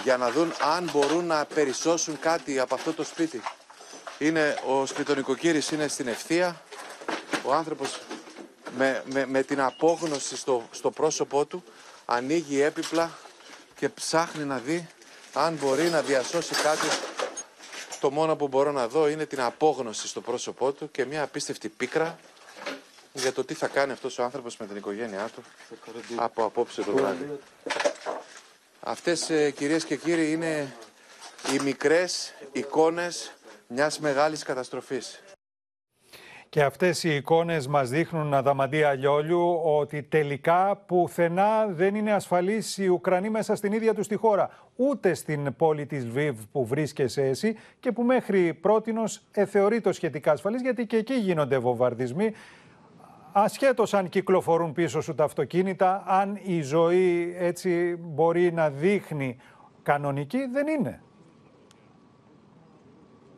για να δουν αν μπορούν να περισσώσουν κάτι από αυτό το σπίτι. Είναι, ο σπιτονικοκύρης είναι στην ευθεία, ο άνθρωπος με, με, με την απόγνωση στο, στο πρόσωπό του ανοίγει έπιπλα και ψάχνει να δει αν μπορεί να διασώσει κάτι. Το μόνο που μπορώ να δω είναι την απόγνωση στο πρόσωπό του και μια απίστευτη πίκρα για το τι θα κάνει αυτός ο άνθρωπος με την οικογένειά του από απόψε το βράδυ. Αυτές ε, κυρίες και κύριοι είναι οι μικρές εικόνες μιας μεγάλης καταστροφής. Και αυτές οι εικόνες μας δείχνουν, Αδαμαντία Λιόλιου, ότι τελικά πουθενά δεν είναι ασφαλής οι Ουκρανοί μέσα στην ίδια τους τη χώρα. Ούτε στην πόλη της Λβίβ που βρίσκεσαι εσύ και που μέχρι πρότινος εθεωρείται σχετικά ασφαλής, γιατί και εκεί γίνονται βομβαρδισμοί. Ασχέτως αν κυκλοφορούν πίσω σου τα αυτοκίνητα, αν η ζωή έτσι μπορεί να δείχνει κανονική, δεν είναι.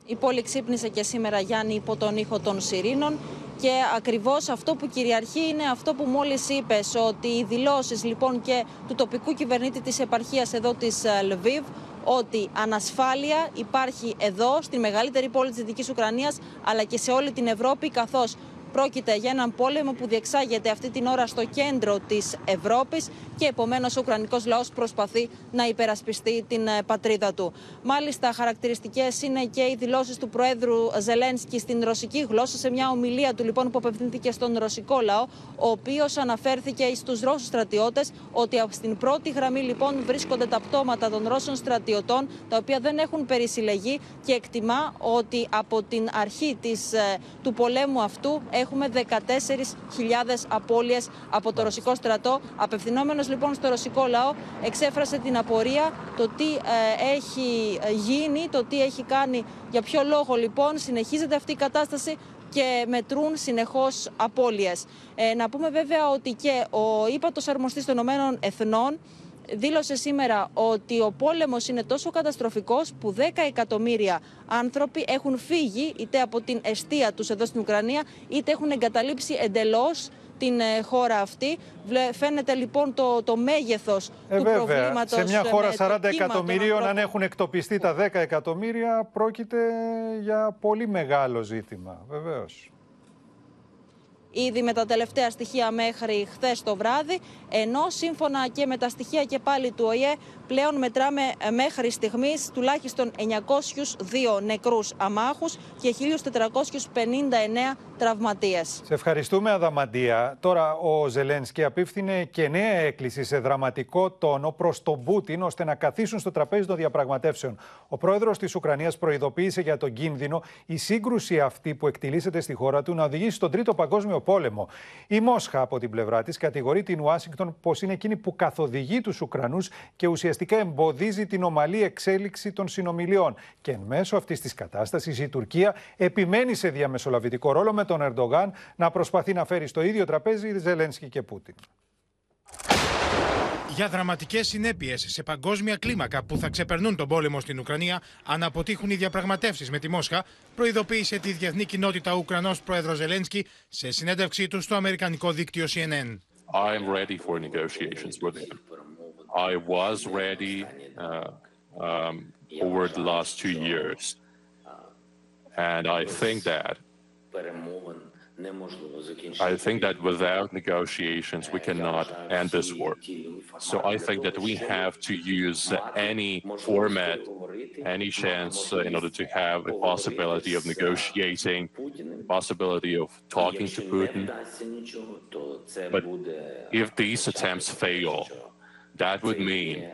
Η πόλη ξύπνησε και σήμερα Γιάννη υπό τον ήχο των σιρήνων. Και ακριβώς αυτό που κυριαρχεί είναι αυτό που μόλις είπες ότι οι δηλώσεις λοιπόν και του τοπικού κυβερνήτη της επαρχίας εδώ της ε, Λβίβ ότι ανασφάλεια υπάρχει εδώ στη μεγαλύτερη πόλη της Δυτικής Ουκρανίας αλλά και σε όλη την Ευρώπη καθώς Πρόκειται για έναν πόλεμο που διεξάγεται αυτή την ώρα στο κέντρο της Ευρώπης και επομένως ο Ουκρανικός λαός προσπαθεί να υπερασπιστεί την ε, πατρίδα του. Μάλιστα χαρακτηριστικές είναι και οι δηλώσεις του Προέδρου Ζελένσκι στην ρωσική γλώσσα σε μια ομιλία του λοιπόν που απευθύνθηκε στον ρωσικό λαό ο οποίος αναφέρθηκε στους Ρώσους στρατιώτες ότι στην πρώτη γραμμή λοιπόν βρίσκονται τα πτώματα των Ρώσων στρατιωτών τα οποία δεν έχουν περισυλλεγεί και εκτιμά ότι από την αρχή της, ε, του πολέμου αυτού έχουμε 14.000 απώλειες από το ρωσικό στρατό. Απευθυνόμενος λοιπόν στο ρωσικό λαό εξέφρασε την απορία το τι ε, έχει γίνει, το τι έχει κάνει, για ποιο λόγο λοιπόν συνεχίζεται αυτή η κατάσταση και μετρούν συνεχώς απώλειες. Ε, να πούμε βέβαια ότι και ο ύπατος αρμοστής των Ηνωμένων Εθνών δήλωσε σήμερα ότι ο πόλεμος είναι τόσο καταστροφικός που 10 εκατομμύρια άνθρωποι έχουν φύγει είτε από την αιστεία τους εδώ στην Ουκρανία είτε έχουν εγκαταλείψει εντελώς την ε, χώρα αυτή. Βλε- Φαίνεται λοιπόν το, το μέγεθος Ε, του βέβαια, προβλήματος. σε μια ε, χώρα με το 40 κύμα των εκατομμυρίων, αν ανθρώπων. έχουν εκτοπιστεί τα 10 εκατομμύρια, πρόκειται για πολύ μεγάλο ζήτημα, βεβαίως. Ήδη με τα τελευταία στοιχεία μέχρι χθες το βράδυ, ενώ σύμφωνα και με τα στοιχεία και πάλι του ΟΗΕ πλέον μετράμε ε, μέχρι στιγμής τουλάχιστον 902 νεκρούς αμάχους και 1459 τραυματίες. Σε ευχαριστούμε, Αδαμαντία. Τώρα, ο Ζελένσκι απίφθινε και νέα έκκληση σε δραματικό τόνο προς τον Πούτιν, ώστε να καθίσουν στο τραπέζι των διαπραγματεύσεων. Ο πρόεδρος της Ουκρανίας προειδοποίησε για τον κίνδυνο η σύγκρουση αυτή που εκτιλήσεται στη χώρα του να οδηγήσει στον Τρίτο Παγκόσμιο Πόλεμο. Η Μόσχα, από την πλευρά της, κατηγορεί την Ουάσιγκτον πως είναι εκείνη που καθοδηγεί τους Ουκρανούς και ουσιαστικά εμποδίζει την ομαλή εξέλιξη των συνομιλιών. Και εν μέσω αυτής της κατάστασης, η Τουρκία επιμένει σε διαμεσολαβητικό ρόλο με τον Ερντογάν να προσπαθεί να φέρει στο ίδιο τραπέζι Ζελένσκι και Πούτιν. Για δραματικές συνέπειες σε παγκόσμια κλίμακα που θα ξεπερνούν τον πόλεμο στην Ουκρανία αν αποτύχουν οι διαπραγματεύσεις με τη Μόσχα, προειδοποίησε τη διεθνή κοινότητα ο Ουκρανός πρόεδρος Ζελένσκι σε συνέντευξή του στο αμερικανικό δίκτυο CNN. I'm ready for negotiations with him. I was ready uh, um, over the last two years. And I think that I think that without negotiations we cannot end this war. So I think that we have to use any format, any chance in order to have a possibility of negotiating, possibility of talking to Putin. But if these attempts fail, that would mean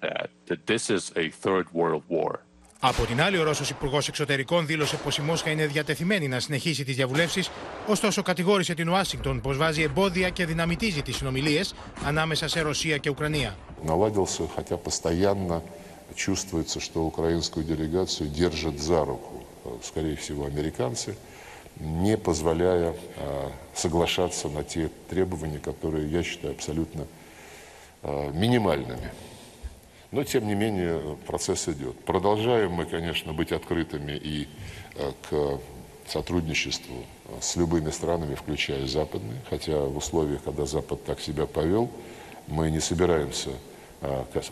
that, that this is a third world war. Από την άλλη, ο Ρώσος Υπουργό Εξωτερικών δήλωσε πω η Μόσχα είναι διατεθειμένη να συνεχίσει τι διαβουλεύσει, ωστόσο κατηγόρησε την Ουάσιγκτον πω βάζει εμπόδια και δυναμητίζει τι συνομιλίε ανάμεσα σε Ρωσία και Ουκρανία. Наладился, хотя постоянно чувствуется, что украинскую делегацию держат за руку, э, скорее всего, американцы, не позволяя э, соглашаться на те требования, которые я считаю абсолютно э, минимальными. Но, тем не менее, процесс идет. Продолжаем мы, конечно, быть открытыми и э, к сотрудничеству э, с любыми странами, включая западные, хотя в условиях, когда Запад так себя повел, мы не собираемся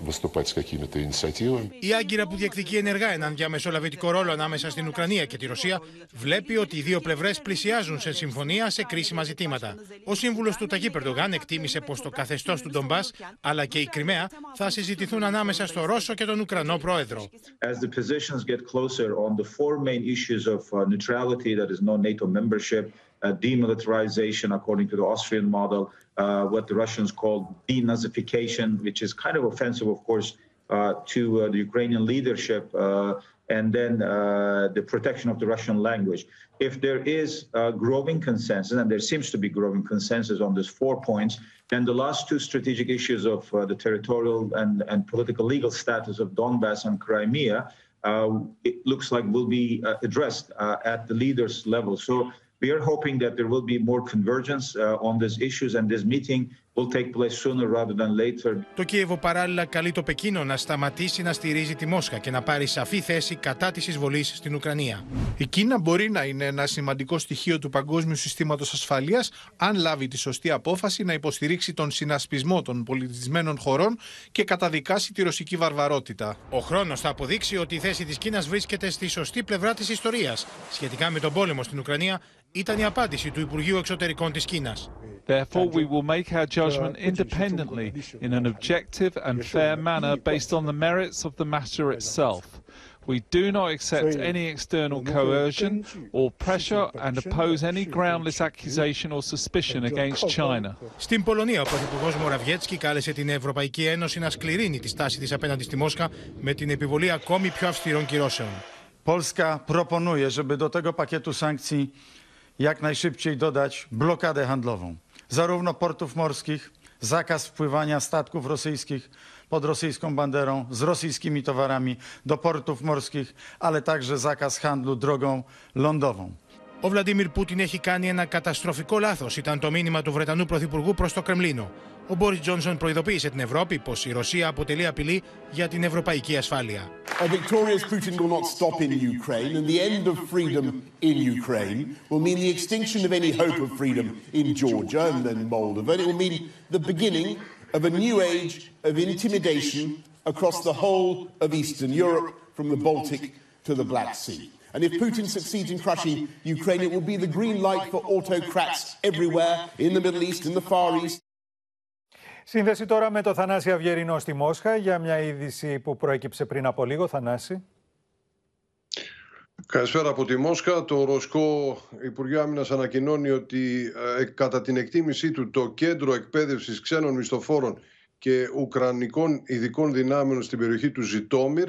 выступать с какими-то инициативами. Η Άγκυρα που διεκδικεί ενεργά έναν διαμεσολαβητικό ρόλο ανάμεσα στην Ουκρανία και τη Ρωσία βλέπει ότι οι δύο πλευρέ πλησιάζουν σε συμφωνία σε κρίσιμα ζητήματα. Ο σύμβουλο του Ταγί Περντογάν εκτίμησε πω το καθεστώ του Ντομπά αλλά και η Κρυμαία θα συζητηθούν ανάμεσα στο Ρώσο και τον Ουκρανό πρόεδρο. as the positions get closer on the four main issues of uh, neutrality, that is no NATO membership, uh, Demilitarization according to the Austrian model, uh, what the Russians call denazification, which is kind of offensive, of course, uh, to uh, the Ukrainian leadership, uh, and then uh, the protection of the Russian language. If there is uh, growing consensus, and there seems to be growing consensus on these four points, then the last two strategic issues of uh, the territorial and, and political legal status of Donbass and Crimea, uh, it looks like will be uh, addressed uh, at the leaders level. So we are hoping that there will be more convergence uh, on these issues, and this meeting will take place sooner rather than later. Το Κίεβο παράλληλα καλεί το Πεκίνο να σταματήσει να στηρίζει τη Μόσχα και να πάρει σαφή θέση κατά της εισβολής στην Ουκρανία. Η Κίνα μπορεί να είναι ένα σημαντικό στοιχείο του παγκόσμιου συστήματος ασφαλείας αν λάβει τη σωστή απόφαση να υποστηρίξει τον συνασπισμό των πολιτισμένων χωρών και καταδικάσει τη ρωσική βαρβαρότητα. Ο χρόνος θα αποδείξει ότι η θέση της Κίνας βρίσκεται στη σωστή πλευρά της ιστορίας. Σχετικά με τον πόλεμο στην Ουκρανία, ήταν η απάντηση του Υπουργείου Εξωτερικών της Κίνας. Therefore, we will make our judgment independently in an objective and fair manner based on the merits of the matter itself. We do not accept any external coercion or pressure and oppose any groundless accusation or suspicion against China. Στην Πολωνία, ο Πρωθυπουργό Μοραβιέτσκι κάλεσε την Ευρωπαϊκή Ένωση να σκληρύνει τη στάση τη απέναντι στη Μόσχα με την επιβολή ακόμη πιο αυστηρών κυρώσεων. Polska proponuje, żeby do tego pakietu sankcji jak najszybciej dodać blokadę handlową, Zarówno portów morskich, zakaz wpływania statków rosyjskich pod rosyjską banderą z rosyjskimi towarami do portów morskich, ale także zakaz handlu drogą lądową. Ο Βλαντιμίρ Πούτιν έχει κάνει ένα καταστροφικό λάθος, ήταν το μήνυμα του Βρετανού Πρωθυπουργού προς το Κρεμλίνο. Ο Μπόρις Τζόνσον προειδοποίησε την Ευρώπη πως η Ρωσία αποτελεί απειλή για την ευρωπαϊκή ασφάλεια. Ο Πούτιν δεν θα σταματήσει στην Ουκρανία και το τη στην Ουκρανία θα σημαίνει την τη στην Γεωργία και θα σημαίνει. And if Putin succeeds in crushing Ukraine, it will be the green light for autocrats everywhere in the Middle East, in the Far East. Σύνδεση τώρα με το Θανάση Αυγερινό στη Μόσχα για μια είδηση που προέκυψε πριν από λίγο. Θανάση. Καλησπέρα από τη Μόσχα. Το Ρωσικό Υπουργείο Άμυνας ανακοινώνει ότι ε, κατά την εκτίμησή του το κέντρο εκπαίδευσης ξένων μισθοφόρων και ουκρανικών ειδικών δυνάμεων στην περιοχή του Ζιτόμιρ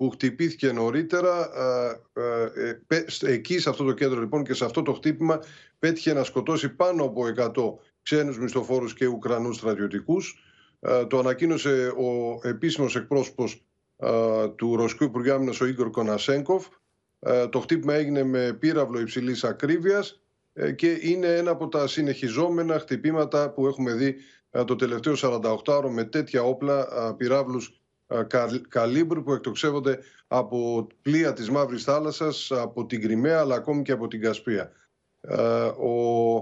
που χτυπήθηκε νωρίτερα. ε, ε, πε- εκεί σε αυτό το κέντρο λοιπόν και σε αυτό το χτύπημα πέτυχε να σκοτώσει πάνω από 100 ξένους μισθοφόρους και Ουκρανούς στρατιωτικούς. Ε, Το ανακοίνωσε ο επίσημος εκπρόσωπος ε, του Ρωσικού Υπουργείου Άμυνας ο Ίγκορ Κονασέγκοφ. Ε, Το χτύπημα έγινε με πύραυλο υψηλής ακρίβειας ε, και είναι ένα από τα συνεχιζόμενα χτυπήματα που έχουμε δει ε, το τελευταίο 48ωρο με τέτοια όπλα ε, πυράβλους ε, κα- καλύμπρου που εκτοξεύονται από πλοία της Μαύρης Θάλασσας, από την Κρυμαία αλλά ακόμη και από την Κασπία. Ε, Ο,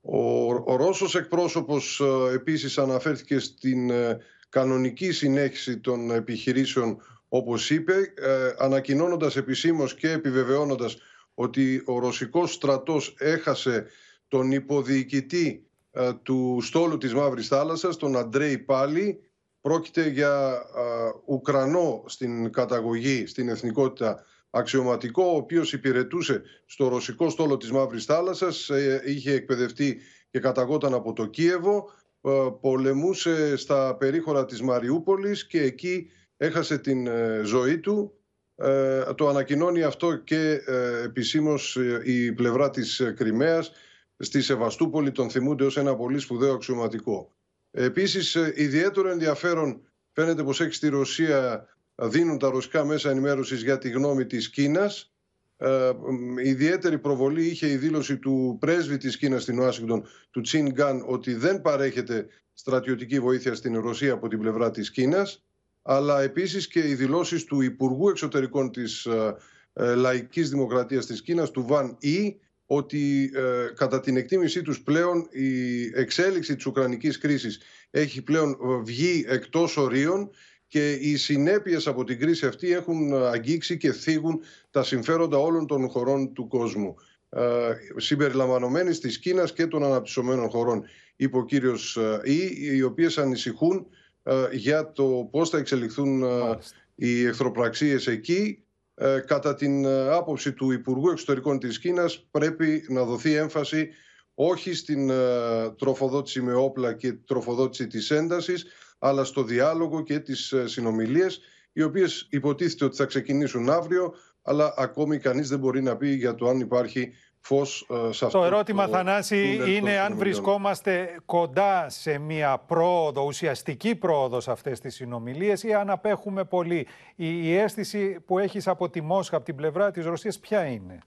ο, ο Ρώσος εκπρόσωπος ε, επίσης αναφέρθηκε στην ε, κανονική συνέχιση των επιχειρήσεων όπως είπε, ε, ανακοινώνοντας επισήμως και επιβεβαιώνοντας ότι ο ρωσικός στρατός έχασε τον υποδιοικητή ε, του στόλου της Μαύρης Θάλασσας, τον Αντρέι Πάλι. Πρόκειται για ε, Ουκρανό στην καταγωγή, στην εθνικότητα αξιωματικό, ο οποίος υπηρετούσε στο ρωσικό στόλο της Μαύρης Θάλασσας, ε, είχε εκπαιδευτεί και καταγόταν από το Κίεβο, ε, πολεμούσε στα περίχωρα της Μαριούπολης και εκεί έχασε την ε, ζωή του. Ε, Το ανακοινώνει αυτό και ε, επισήμως ε, η πλευρά της ε, Κρυμαίας. Στη Σεβαστούπολη τον θυμούνται ως ένα πολύ σπουδαίο αξιωματικό. Επίσης, ε, ιδιαίτερο ενδιαφέρον φαίνεται πως έχει στη Ρωσία, ε, δίνουν τα ρωσικά μέσα ενημέρωσης για τη γνώμη της Κίνας. Ε, μ, ιδιαίτερη προβολή είχε η δήλωση του πρέσβη της Κίνας στην Ουάσιγκτον, του Τσιν Γκάν, ότι δεν παρέχεται στρατιωτική βοήθεια στην Ρωσία από την πλευρά της Κίνας, αλλά επίσης και οι δηλώσεις του Υπουργού Εξωτερικών της ε, ε, Λαϊκής Δημοκρατίας της Κίνας, του Βαν Ι, ότι ε, κατά την εκτίμησή τους πλέον η εξέλιξη της Ουκρανικής κρίσης έχει πλέον ε, βγει εκτός ορίων και οι συνέπειες από την κρίση αυτή έχουν ε, αγγίξει και θίγουν τα συμφέροντα όλων των χωρών του κόσμου. Ε, συμπεριλαμβανομένης της Κίνας και των αναπτυσσομένων χωρών είπε ο κύριος ε, Ι, οι οποίες ανησυχούν ε, για το πώς θα εξελιχθούν ε, οι εχθροπραξίες εκεί ε, κατά την ε, άποψη του Υπουργού Εξωτερικών της Κίνας πρέπει να δοθεί έμφαση όχι στην ε, τροφοδότηση με όπλα και τροφοδότηση της έντασης αλλά στο διάλογο και τις ε, συνομιλίες οι οποίες υποτίθεται ότι θα ξεκινήσουν αύριο αλλά ακόμη κανείς δεν μπορεί να πει για το αν υπάρχει φως ε, σε αυτό Το ερώτημα, Θανάση, τούνελ των είναι αν συνομιλιών. βρισκόμαστε κοντά σε μια πρόοδο, ουσιαστική πρόοδο σε αυτές τις συνομιλίες ή αν απέχουμε πολύ. Η, η αίσθηση που έχεις από τη Μόσχα, από την πλευρά της Ρωσίας, ποια είναι;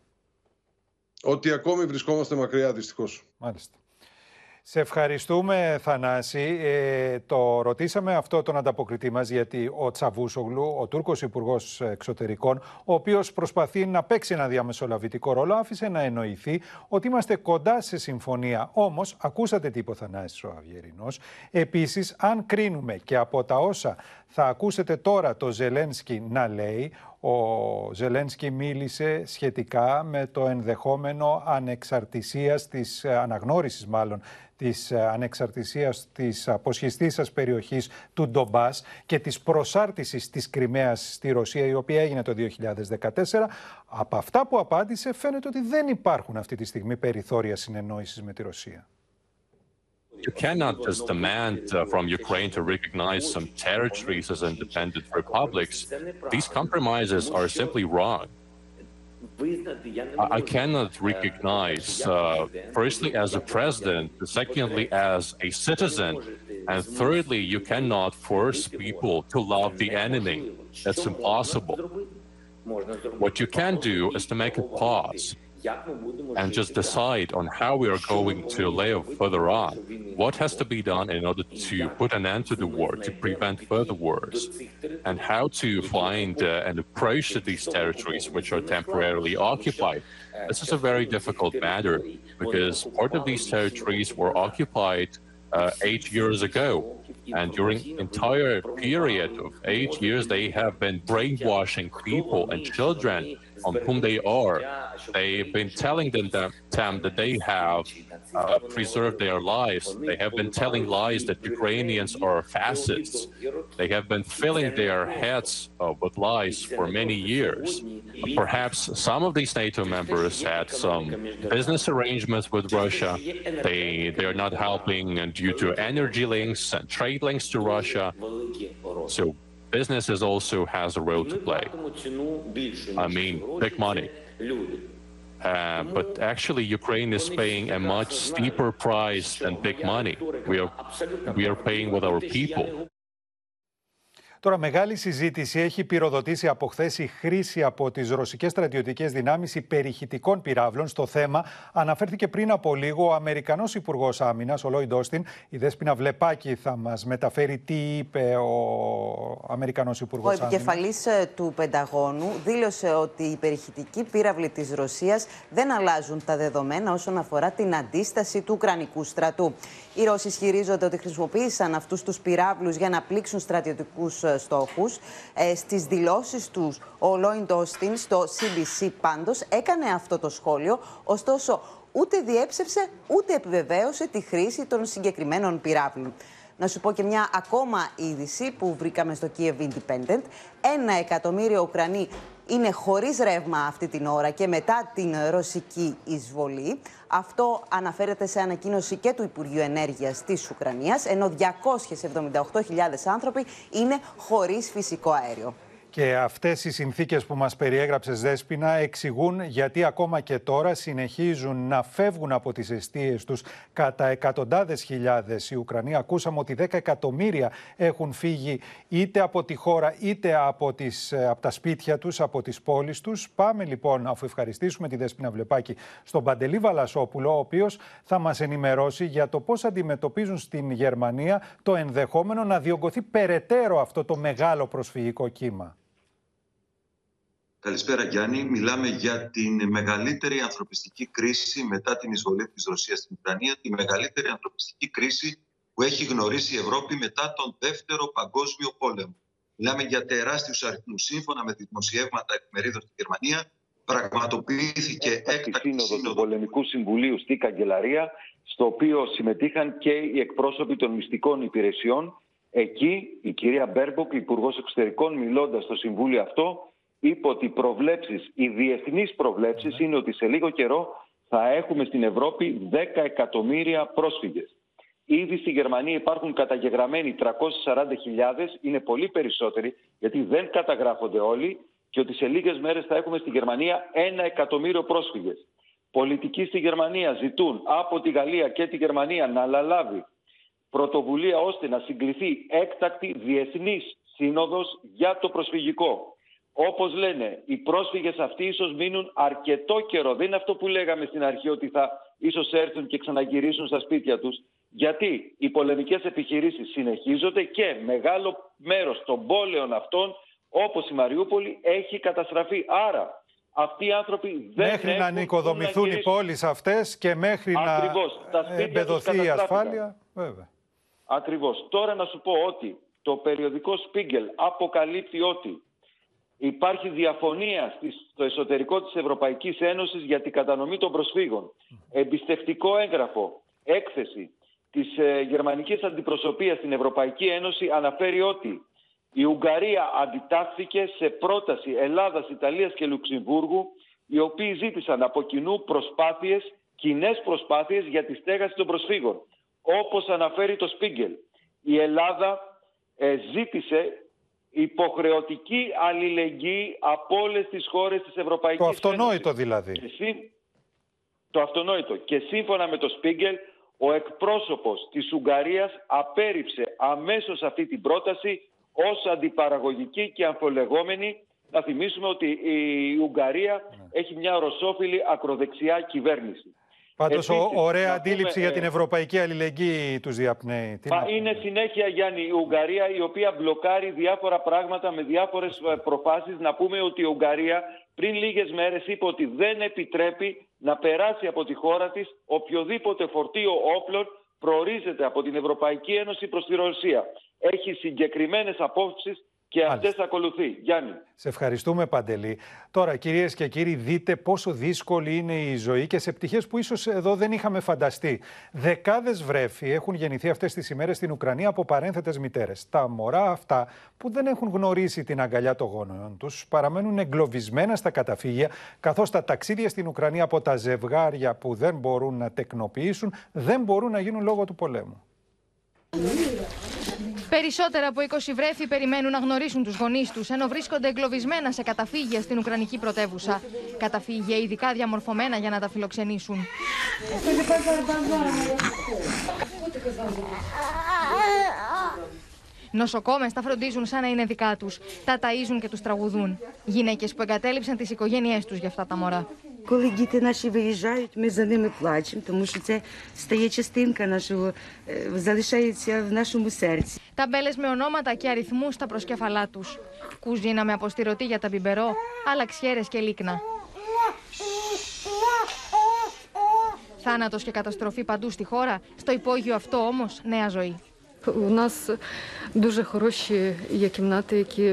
Ότι ακόμη βρισκόμαστε μακριά δυστυχώς. Μάλιστα. Σε ευχαριστούμε, Θανάση. Ε, το ρωτήσαμε αυτό τον ανταποκριτή μας, γιατί ο Τσαβούσογλου, ο Τούρκος Υπουργός Εξωτερικών, ο οποίος προσπαθεί να παίξει ένα διαμεσολαβητικό ρόλο, άφησε να εννοηθεί ότι είμαστε κοντά σε συμφωνία. Όμως, ακούσατε τι είπε ο Θανάσης ο Αυγερινός. Επίσης, αν κρίνουμε και από τα όσα θα ακούσετε τώρα το Ζελένσκι να λέει, ο Ζελένσκι μίλησε σχετικά με το ενδεχόμενο ανεξαρτησίας, της ε, αναγνώρισης μάλλον, της ε, ανεξαρτησίας της αποσχιστήσας περιοχής του Ντομπάς και της προσάρτησης της Κρυμαίας στη Ρωσία, η οποία έγινε το 2014. Από αυτά που απάντησε φαίνεται ότι δεν υπάρχουν αυτή τη στιγμή περιθώρια συνεννόησης με τη Ρωσία. You cannot just demand uh, from Ukraine to recognize some territories as independent republics. These compromises are simply wrong. I cannot recognize, uh, firstly, as a president, secondly, as a citizen, and thirdly, you cannot force people to love the enemy. That's impossible. What you can do is to make a pause and just decide on how we are going to live further on. What has to be done in order to put an end to the war, to prevent further wars, and how to find uh, an approach to these territories which are temporarily occupied. This is a very difficult matter because part of these territories were occupied uh, eight years ago. And during entire period of eight years, they have been brainwashing people and children on whom they are. They've been telling them that, them that they have uh, preserve their lives. They have been telling lies that Ukrainians are fascists. They have been filling their heads uh, with lies for many years. Perhaps some of these NATO members had some business arrangements with Russia. They they are not helping uh, due to energy links and trade links to Russia. So businesses also has a role to play. I mean, big money. Uh, but actually, Ukraine is paying a much steeper price than big money. We are, we are paying with our people. Τώρα, μεγάλη συζήτηση έχει πυροδοτήσει από χθες η χρήση από τις ρωσικές στρατιωτικές δυνάμεις υπερηχητικών πυράβλων. Στο θέμα αναφέρθηκε πριν από λίγο ο Αμερικανός Υπουργός Άμυνας, ο Λόιντ Όστιν. Η Δέσπινα Βλεπάκη θα μας μεταφέρει τι είπε ο Αμερικανός Υπουργός Ο Άμυνα. επικεφαλή του Πενταγώνου δήλωσε ότι οι υπερηχητικοί πύραυλοι της Ρωσίας δεν αλλάζουν τα δεδομένα όσον αφορά την αντίσταση του Ουκρανικού στρατού. Οι Ρώσοι ισχυρίζονται ότι χρησιμοποίησαν αυτούς τους πυράβλους για να πλήξουν στρατιωτικούς στόχους. Ε, Στις δηλώσεις τους, ο Λόιντ Όστιν στο CBC πάντως έκανε αυτό το σχόλιο. Ωστόσο, ούτε διέψευσε ούτε επιβεβαίωσε τη χρήση των συγκεκριμένων πυράβλων. Να σου πω και μια ακόμα είδηση που βρήκαμε στο Kiev Independent. Ένα εκατομμύριο Ουκρανοί είναι χωρίς ρεύμα αυτή την ώρα και μετά την ρωσική εισβολή. Αυτό αναφέρεται σε ανακοίνωση και του Υπουργείου Ενέργειας της Ουκρανίας, ενώ 278.000 άνθρωποι είναι χωρίς φυσικό αέριο. Και αυτές οι συνθήκες που μας περιέγραψες Δέσποινα εξηγούν γιατί ακόμα και τώρα συνεχίζουν να φεύγουν από τις αιστείες τους κατά εκατοντάδες χιλιάδες οι Ουκρανοί. Ακούσαμε ότι 10 εκατομμύρια έχουν φύγει είτε από τη χώρα είτε από, τις, ε, από τα σπίτια τους, από τις πόλεις τους. Πάμε λοιπόν, αφού ευχαριστήσουμε τη Δέσποινα Βλεπάκη, στον Παντελή Βαλασόπουλο, ο οποίος θα μας ενημερώσει για το πώς αντιμετωπίζουν στην Γερμανία το ενδεχόμενο να διωγγωθεί περαιτέρω αυτό το μεγάλο προσφυγικό κύμα. Καλησπέρα Γιάννη. Μιλάμε για την μεγαλύτερη ανθρωπιστική κρίση μετά την εισβολή της Ρωσίας στην Ουκρανία, τη μεγαλύτερη ανθρωπιστική κρίση που έχει γνωρίσει η Ευρώπη μετά τον Δεύτερο Παγκόσμιο Πόλεμο. Μιλάμε για τεράστιους αριθμούς. Σύμφωνα με δημοσιεύματα εφημερίδων στη Γερμανία, πραγματοποιήθηκε έκτακτη σύνοδο του Πολεμικού Συμβουλίου στη Καγκελαρία, στο οποίο συμμετείχαν και οι εκπρόσωποι των μυστικών υπηρεσιών. Εκεί η κυρία Μπέρμποκ, Υπουργός Εξωτερικών, μιλώντας στο Συμβούλιο αυτό, είπε ότι οι προβλέψεις, οι διεθνείς προβλέψεις είναι ότι σε λίγο καιρό θα έχουμε στην Ευρώπη 10 εκατομμύρια πρόσφυγες. Ήδη στη Γερμανία υπάρχουν καταγεγραμμένοι 340.000, είναι πολύ περισσότεροι γιατί δεν καταγράφονται όλοι και ότι σε λίγες μέρες θα έχουμε στη Γερμανία ένα εκατομμύριο πρόσφυγες. Πολιτικοί στη Γερμανία ζητούν από τη Γαλλία και τη Γερμανία να αναλάβει πρωτοβουλία ώστε να συγκληθεί έκτακτη διεθνής σύνοδος για το προσφυγικό. Όπως λένε, οι πρόσφυγες αυτοί ίσως μείνουν αρκετό καιρό. Δεν είναι αυτό που λέγαμε στην αρχή ότι θα ίσως έρθουν και ξαναγυρίσουν στα σπίτια τους. Γιατί οι πολεμικές επιχειρήσεις συνεχίζονται και μεγάλο μέρος των πόλεων αυτών, όπως η Μαριούπολη, έχει καταστραφεί. Άρα, αυτοί οι άνθρωποι δεν Μέχρι έχουν να πού νοικοδομηθούν οι γυρίσουν. πόλεις αυτές και μέχρι Ακριβώς. Τα να σπίτια τους εμπεδοθεί η καταστράφηκαν. ασφάλεια. Βέβαια. Ακριβώς. Τώρα να σου πω ότι το περιοδικό Spiegel αποκαλύπτει ότι υπάρχει διαφωνία στις- στο εσωτερικό της Ευρωπαϊκής Ένωσης για την κατανομή των προσφύγων. Εμπιστευτικό έγγραφο, έκθεση της ε, γερμανικής αντιπροσωπείας στην Ευρωπαϊκή Ένωση αναφέρει ότι η Ουγγαρία αντιτάχθηκε σε πρόταση Ελλάδας, Ιταλίας και Λουξεμβούργου οι οποίοι ζήτησαν από κοινού προσπάθειες, κοινέ προσπάθειες για τη στέγαση των προσφύγων. Όπως αναφέρει το Spiegel, η Ελλάδα ε, ζήτησε υποχρεωτική αλληλεγγύη από όλες τις χώρες της Ευρωπαϊκής Το αυτονόητο Ένωσης. δηλαδή. Και σύν- Το αυτονόητο. Και σύμφωνα με το Spiegel, ο εκπρόσωπος της Ουγγαρίας απέρριψε αμέσως αυτή την πρόταση ως αντιπαραγωγική και αμφολεγόμενη. Να θυμίσουμε ότι η Ουγγαρία έχει μια ρωσόφιλη ακροδεξιά κυβέρνηση. Πάντως, ο- Επίσης, ωραία να αντίληψη πούμε, για ε, την ευρωπαϊκή αλληλεγγύη τους διαπνέει. Τι Μα να πούμε. είναι συνέχεια, Γιάννη, η Ουγγαρία η οποία μπλοκάρει διάφορα πράγματα με διάφορες ε, προφάσεις. Να πούμε ότι η Ουγγαρία πριν λίγες μέρες είπε ότι δεν επιτρέπει να περάσει από τη χώρα της οποιοδήποτε φορτίο όπλων προορίζεται από την Ευρωπαϊκή Ένωση προς τη Ρωσία. Έχει συγκεκριμένες απόψεις Και αυτές ακολουθεί. Γιάννη. Σε ευχαριστούμε Παντελή. Τώρα κυρίες και κύριοι δείτε πόσο δύσκολη είναι η ζωή και σε πτυχές που ίσως εδώ δεν είχαμε φανταστεί. Δεκάδες βρέφη έχουν γεννηθεί αυτές τις ημέρες στην Ουκρανία από παρένθετες μητέρες. Τα μωρά αυτά που δεν έχουν γνωρίσει την αγκαλιά των γονέων τους παραμένουν εγκλωβισμένα στα καταφύγια καθώς τα ταξίδια στην Ουκρανία από τα ζευγάρια που δεν μπορούν να τεκνοποιήσουν δεν μπορούν να γίνουν λόγω του πολέμου. Περισσότερα από 20 βρέφη περιμένουν να γνωρίσουν τους γονείς τους, ενώ βρίσκονται εγκλωβισμένα σε καταφύγια στην Ουκρανική πρωτεύουσα. Καταφύγια ειδικά διαμορφωμένα για να τα φιλοξενήσουν. Νοσοκόμες τα φροντίζουν σαν να είναι δικά τους. Τα ταΐζουν και τους τραγουδούν. Γυναίκες που εγκατέλειψαν τις οικογένειές τους για αυτά τα μωρά. Коли діти наші виїжджають, ми за ними плачемо, тому що це стає частинка нашого, е, залишається в нашому серці. Ταμπέλες με ονόματα και αριθμούς στα προσκέφαλά τους. Κουζίνα με αποστηρωτή για τα μπιμπερό, αλαξιέρες και λίκνα. Θάνατος και καταστροφή παντού στη χώρα, στο υπόγειο αυτό όμως νέα ζωή. У нас дуже хороші є кімнати, які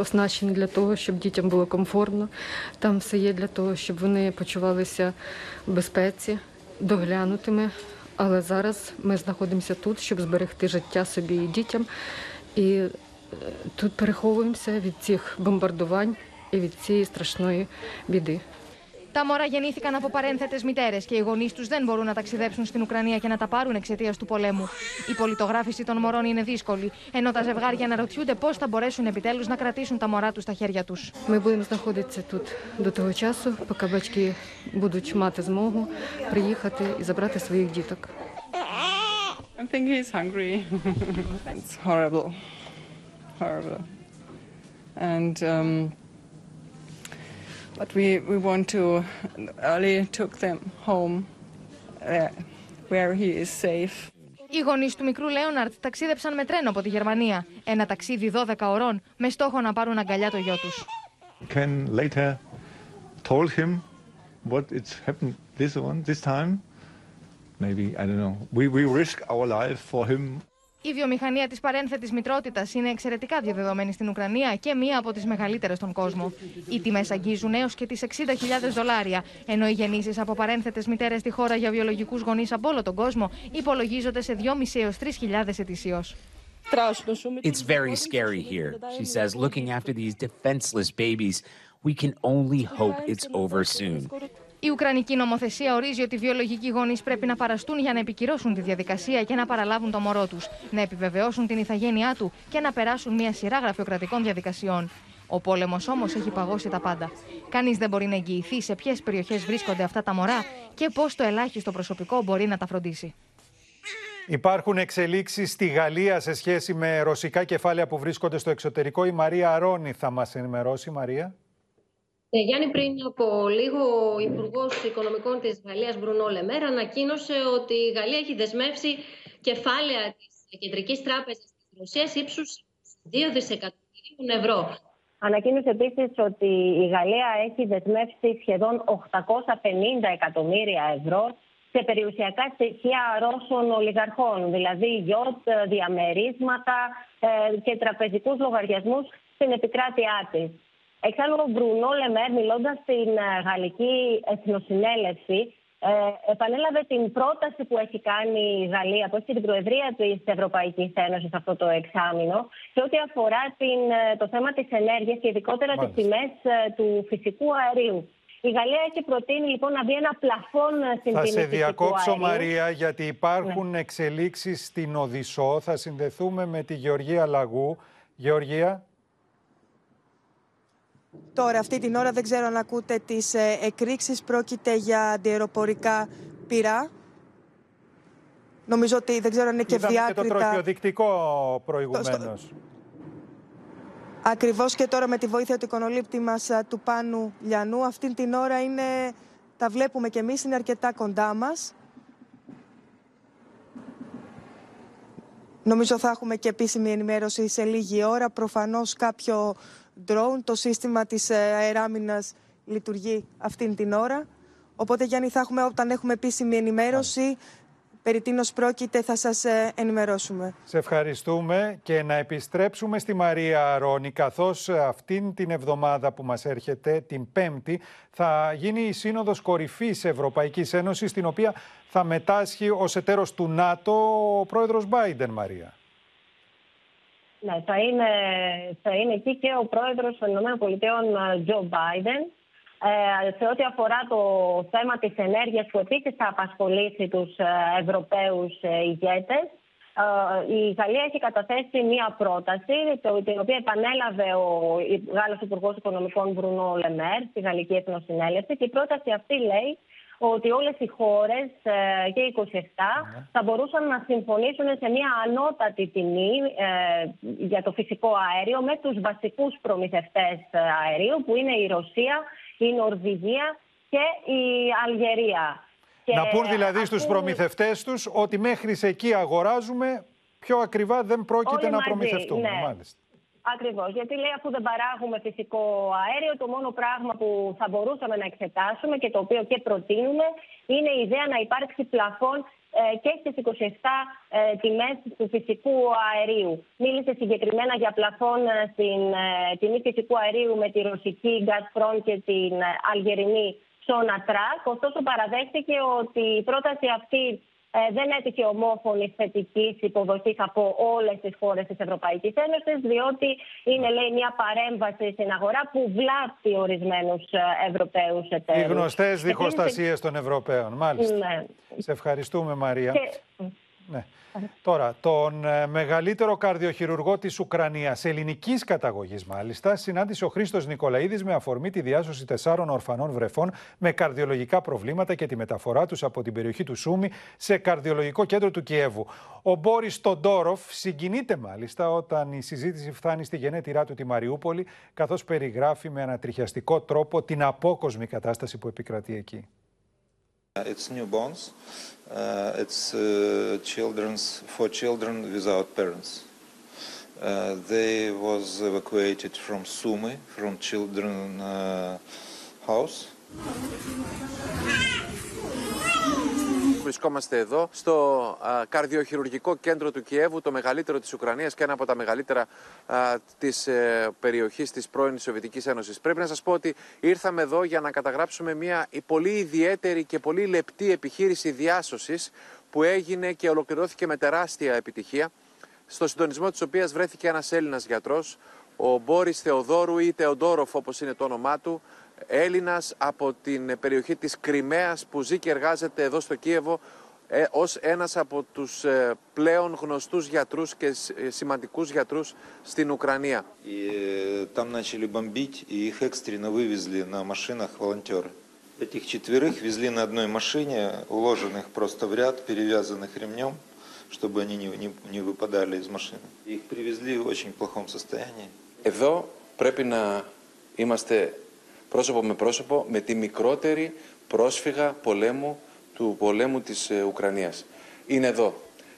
оснащені для того, щоб дітям було комфортно. Там все є для того, щоб вони почувалися в безпеці, доглянутими. Але зараз ми знаходимося тут, щоб зберегти життя собі і дітям. І е, тут переховуємося від цих бомбардувань і від цієї страшної біди. Τα μωρά γεννήθηκαν από παρένθετε μητέρε και οι γονεί του δεν μπορούν να ταξιδέψουν στην Ουκρανία και να τα πάρουν εξαιτία του πολέμου. Η πολιτογράφηση των μωρών είναι δύσκολη, ενώ τα ζευγάρια αναρωτιούνται πώ θα μπορέσουν επιτέλου να κρατήσουν τα μωρά του στα χέρια του. Ми будемо знаходитися тут до того часу, поки батьки будуть мати змогу приїхати і забрати своїх діток. I think he's hungry. it's horrible, horrible. And um, but we we want to early took them home, uh, where he is safe. Οι γονεί του μικρού Λέοναρτ ταξίδεψαν με τρένο από τη Γερμανία. Ένα ταξίδι 12 ωρών με στόχο να πάρουν αγκαλιά το γιο του. can later told him what it's happened this one this time. Maybe I don't know. We we risk our life for him. Η βιομηχανία της παρένθετης μητρότητας είναι εξαιρετικά διαδεδομένη στην Ουκρανία και μία από τις μεγαλύτερες στον κόσμο. Οι τιμές αγγίζουν έως και τις 60.000 δολάρια, ενώ οι γεννήσεις από παρένθετες μητέρες στη χώρα για βιολογικούς γονείς από όλο τον κόσμο υπολογίζονται σε 2.500 έως 3.000 ετησίως. It's very scary here, she says, looking after these defenseless babies. We can only hope it's over soon. Η Ουκρανική νομοθεσία ορίζει ότι οι βιολογικοί γονείς πρέπει να παραστούν για να επικυρώσουν τη διαδικασία και να παραλάβουν το μωρό τους, να επιβεβαιώσουν την ηθαγένειά του και να περάσουν μια σειρά γραφειοκρατικών διαδικασιών. Ο πόλεμος όμως έχει παγώσει τα πάντα. Κανείς δεν μπορεί να εγγυηθεί σε ποιες περιοχές βρίσκονται αυτά τα μωρά και πώς το ελάχιστο προσωπικό μπορεί να τα φροντίσει. Υπάρχουν εξελίξεις στη Γαλλία σε σχέση με ρωσικά κεφάλαια που βρίσκονται στο εξωτερικό. Η Μαρία Αρώνη θα μας ενημερώσει. Μαρία. Ε, Γιάννη, πριν από λίγο ο Υπουργός Οικονομικών της Γαλλίας, Μπρουνό Λεμέρ, ανακοίνωσε ότι η Γαλλία έχει δεσμεύσει κεφάλαια της Κεντρικής Τράπεζας της Ρωσίας ύψους 2 δισεκατομμυρίων ευρώ. Ανακοίνωσε επίσης ότι η Γαλλία έχει δεσμεύσει σχεδόν 850 εκατομμύρια ευρώ σε περιουσιακά στοιχεία Ρώσων ολιγαρχών, δηλαδή γιότ, διαμερίσματα ε, και τραπεζικούς λογαριασμούς στην επικράτειά της. Εξάλλου, ο Μπρουνό Λεμέρ, μιλώντας στην ε, Γαλλική Εθνοσυνέλευση, ε, επανέλαβε την πρόταση που έχει κάνει η Γαλλία, που έχει την Προεδρία της Ευρωπαϊκής Ένωσης αυτό το εξάμεινο, σε ό,τι αφορά την, ε, το θέμα της ενέργειας και ειδικότερα τις τιμές του φυσικού αερίου. Η Γαλλία έχει προτείνει λοιπόν να μπει ένα πλαφόν στην Θα τιμή σε φυσικού διακόψω αερίου. Μαρία γιατί υπάρχουν εξελίξεις στην Οδυσσό. Θα συνδεθούμε με τη Γεωργία Λαγού. Γεωργία. Τώρα, αυτή την ώρα δεν ξέρω αν ακούτε τις ε, εκρήξεις. Πρόκειται για αντιεροπορικά πυρά. Νομίζω ότι δεν ξέρω αν είναι και Είδαμε και το διάκριτα. τροχιοδεικτικό προηγουμένως. Ακριβώς και τώρα με τη βοήθεια του εικονολήπτη μας α, του Πάνου Λιανού. Αυτή την ώρα είναι, τα βλέπουμε και εμείς, είναι αρκετά κοντά μας. Νομίζω θα έχουμε και επίσημη ενημέρωση σε λίγη ώρα. Προφανώς κάποιο drone, το σύστημα της ε, αεράμινας λειτουργεί αυτήν την ώρα. Οπότε Γιάννη θα έχουμε όταν έχουμε επίσημη ενημέρωση περί τίνος πρόκειται θα σας ε, ενημερώσουμε. Σε ευχαριστούμε και να επιστρέψουμε στη Μαρία Αρώνη καθώς αυτήν την εβδομάδα που μας έρχεται την Πέμπτη θα γίνει η Σύνοδος Κορυφής Ευρωπαϊκής Ένωσης στην οποία θα μετάσχει ως εταίρος του ΝΑΤΟ ο πρόεδρος Μπάιντεν Μαρία. Ναι, θα είναι, θα είναι εκεί και ο πρόεδρος των ΗΠΑ, Τζο Μπάιντεν. Ε, σε ό,τι αφορά το θέμα της ενέργειας που επίσης θα απασχολήσει τους ε, Ευρωπαίους ε, ηγέτες, ε, η Γαλλία έχει καταθέσει μία πρόταση, την οποία επανέλαβε ο Γάλλος Υπουργός Οικονομικών Μπρουνό Λεμέρ στη Γαλλική Εθνοσυνέλευση και η πρόταση αυτή λέει ότι όλες οι χώρες ε, και οι 27 θα μπορούσαν να συμφωνήσουν σε μια ανώτατη τιμή ε, για το φυσικό αέριο με τους βασικούς προμηθευτές ε, αερίου που είναι η Ρωσία, η Νορβηγία και η Αλγερία. Να πούν δηλαδή στους προμηθευτές τους ότι μέχρι εκεί αγοράζουμε πιο ακριβά δεν πρόκειται να προμηθευτούμε. Ναι. Μάλιστα. Ακριβώς. Γιατί λέει, αφού δεν παράγουμε φυσικό αέριο, το μόνο πράγμα που θα μπορούσαμε να εξετάσουμε και το οποίο και προτείνουμε είναι η ιδέα να υπάρξει πλαφόν ε, και στις 27 ε, τιμές του φυσικού αερίου. Μίλησε συγκεκριμένα για πλαφόν ε, στην ε, τιμή φυσικού αερίου με τη ρωσική Gazprom και την ε, αλγερινή Sonatrach. Ωστόσο, παραδέχτηκε ότι η πρόταση αυτή ε, δεν έτυχε ομόφωνη θετική υποδοχή από όλες τις χώρες της Ευρωπαϊκής Ένωσης, διότι είναι, λέει, μια παρέμβαση στην αγορά που βλάπτει ορισμένους Ευρωπαίους εταίρους. Οι γνωστές διχοστασίες των Ευρωπαίων. Μάλιστα. Ναι. Σε ευχαριστούμε, Μαρία. Και... Ναι. Τώρα, τον ε, μεγαλύτερο καρδιοχειρουργό της Ουκρανίας, ελληνικής καταγωγής μάλιστα, συνάντησε ο Χρήστος Νικολαίδης με αφορμή τη διάσωση τεσσάρων ορφανών βρεφών με καρδιολογικά προβλήματα και τη μεταφορά τους από την περιοχή του Σούμι σε καρδιολογικό κέντρο του Κιέβου. Ο Μπόρις Τοντόροφ συγκινείται μάλιστα όταν η συζήτηση φτάνει στη γενέτειρά του τη Μαριούπολη, καθώς περιγράφει με ανατριχιαστικό τρόπο την απόκοσμη κατάσταση που επικρατεί εκεί. It's newborns. Uh, it's uh, children's for children without parents. Uh, they was evacuated from Sumy, from children uh, house. Βρισκόμαστε εδώ στο α, καρδιοχειρουργικό κέντρο του Κιέβου, το μεγαλύτερο της Ουκρανίας και ένα από τα μεγαλύτερα α, της ε, περιοχής της πρώην Σοβιετικής Ένωσης. Πρέπει να σας πω ότι ήρθαμε εδώ για να καταγράψουμε μια πολύ ιδιαίτερη και πολύ λεπτή επιχείρηση διάσωσης που έγινε και ολοκληρώθηκε με τεράστια επιτυχία, στο συντονισμό της οποίας βρέθηκε ένας Έλληνας γιατρός, ο Μπόρις Θεοδόρου ή Τεοντόροφ όπως είναι το όνομά του, Έλληνας από την περιοχή της Κρυμαίας που ζει και εργάζεται εδώ στο Κίεβο ε, ως ένας από τους ε, πλέον γνωστούς γιατρούς και ε, σημαντικούς γιατρούς στην Ουκρανία. И э, там начали бомбить, и их экстренно вывезли на машинах волонтеры. Этих четверых везли на одной машине, уложенных просто в ряд, перевязанных ремнем, чтобы они не, не, не выпадали из машины. Их привезли в очень плохом состоянии. Εδώ πρέπει να είμαστε πρόσωπο με πρόσωπο με τη μικρότερη πρόσφυγα πολέμου του πολέμου της ε, Ουκρανίας. Είναι εδώ,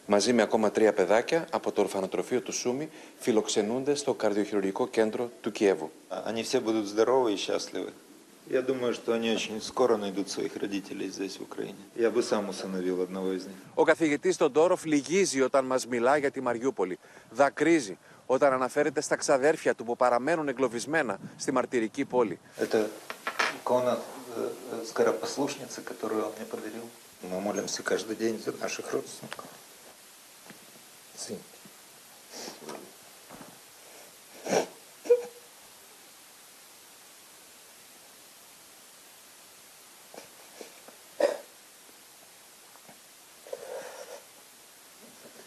μαζί με ακόμα τρία παιδάκια από το ορφανοτροφείο του Σούμι, φιλοξενούνται στο καρδιοχειρουργικό κέντρο του Κιέβου. Они все будут здоровы и счастливы. Я думаю, что они очень скоро найдут своих родителей здесь, в Украине. Я бы сам усыновил одного из них. Ο καθηγητής Τοντόροφ λυγίζει όταν μας μιλά για τη Μαριούπολη. Δακρύζει όταν αναφέρεται στα ξαδέρφια του που παραμένουν εγκλωβισμένα στη μαρτυρική πόλη. Это икона э, э, скоропослушницы, которую он мне подарил. Мы молимся каждый день за наших родственников. Сын.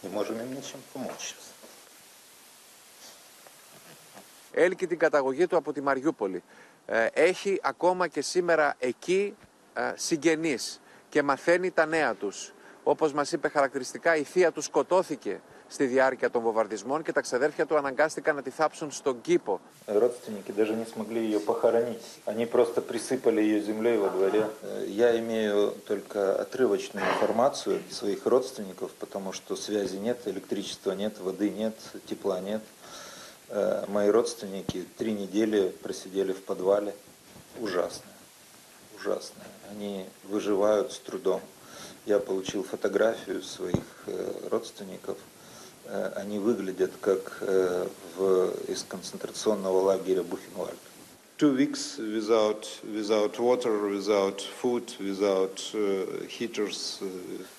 Не можем им ничем помочь сейчас. έλκει την καταγωγή του από τη Μαριούπολη. Ε, έχει ακόμα και σήμερα εκεί ε, συγγενείς και μαθαίνει τα νέα τους. Όπως μας είπε χαρακτηριστικά, η θεία του σκοτώθηκε στη διάρκεια των βομβαρδισμών και τα ξαδέρφια του αναγκάστηκαν να τη θάψουν στον κήπο. Родственники даже не смогли ее похоронить. Они просто присыпали ее землей во дворе. Э, Я имею только отрывочную информацию своих родственников, потому что связи нет, электричества нет, воды нет, тепла нет. Э, Мои родственники три недели просидели в подвале. Ужасно. Ужасно. Они выживают с трудом. Я получил фотографию своих э, родственников. Э, они выглядят как в, из концентрационного лагеря Бухенвальд. Two weeks without, without water, without food, without uh, heaters.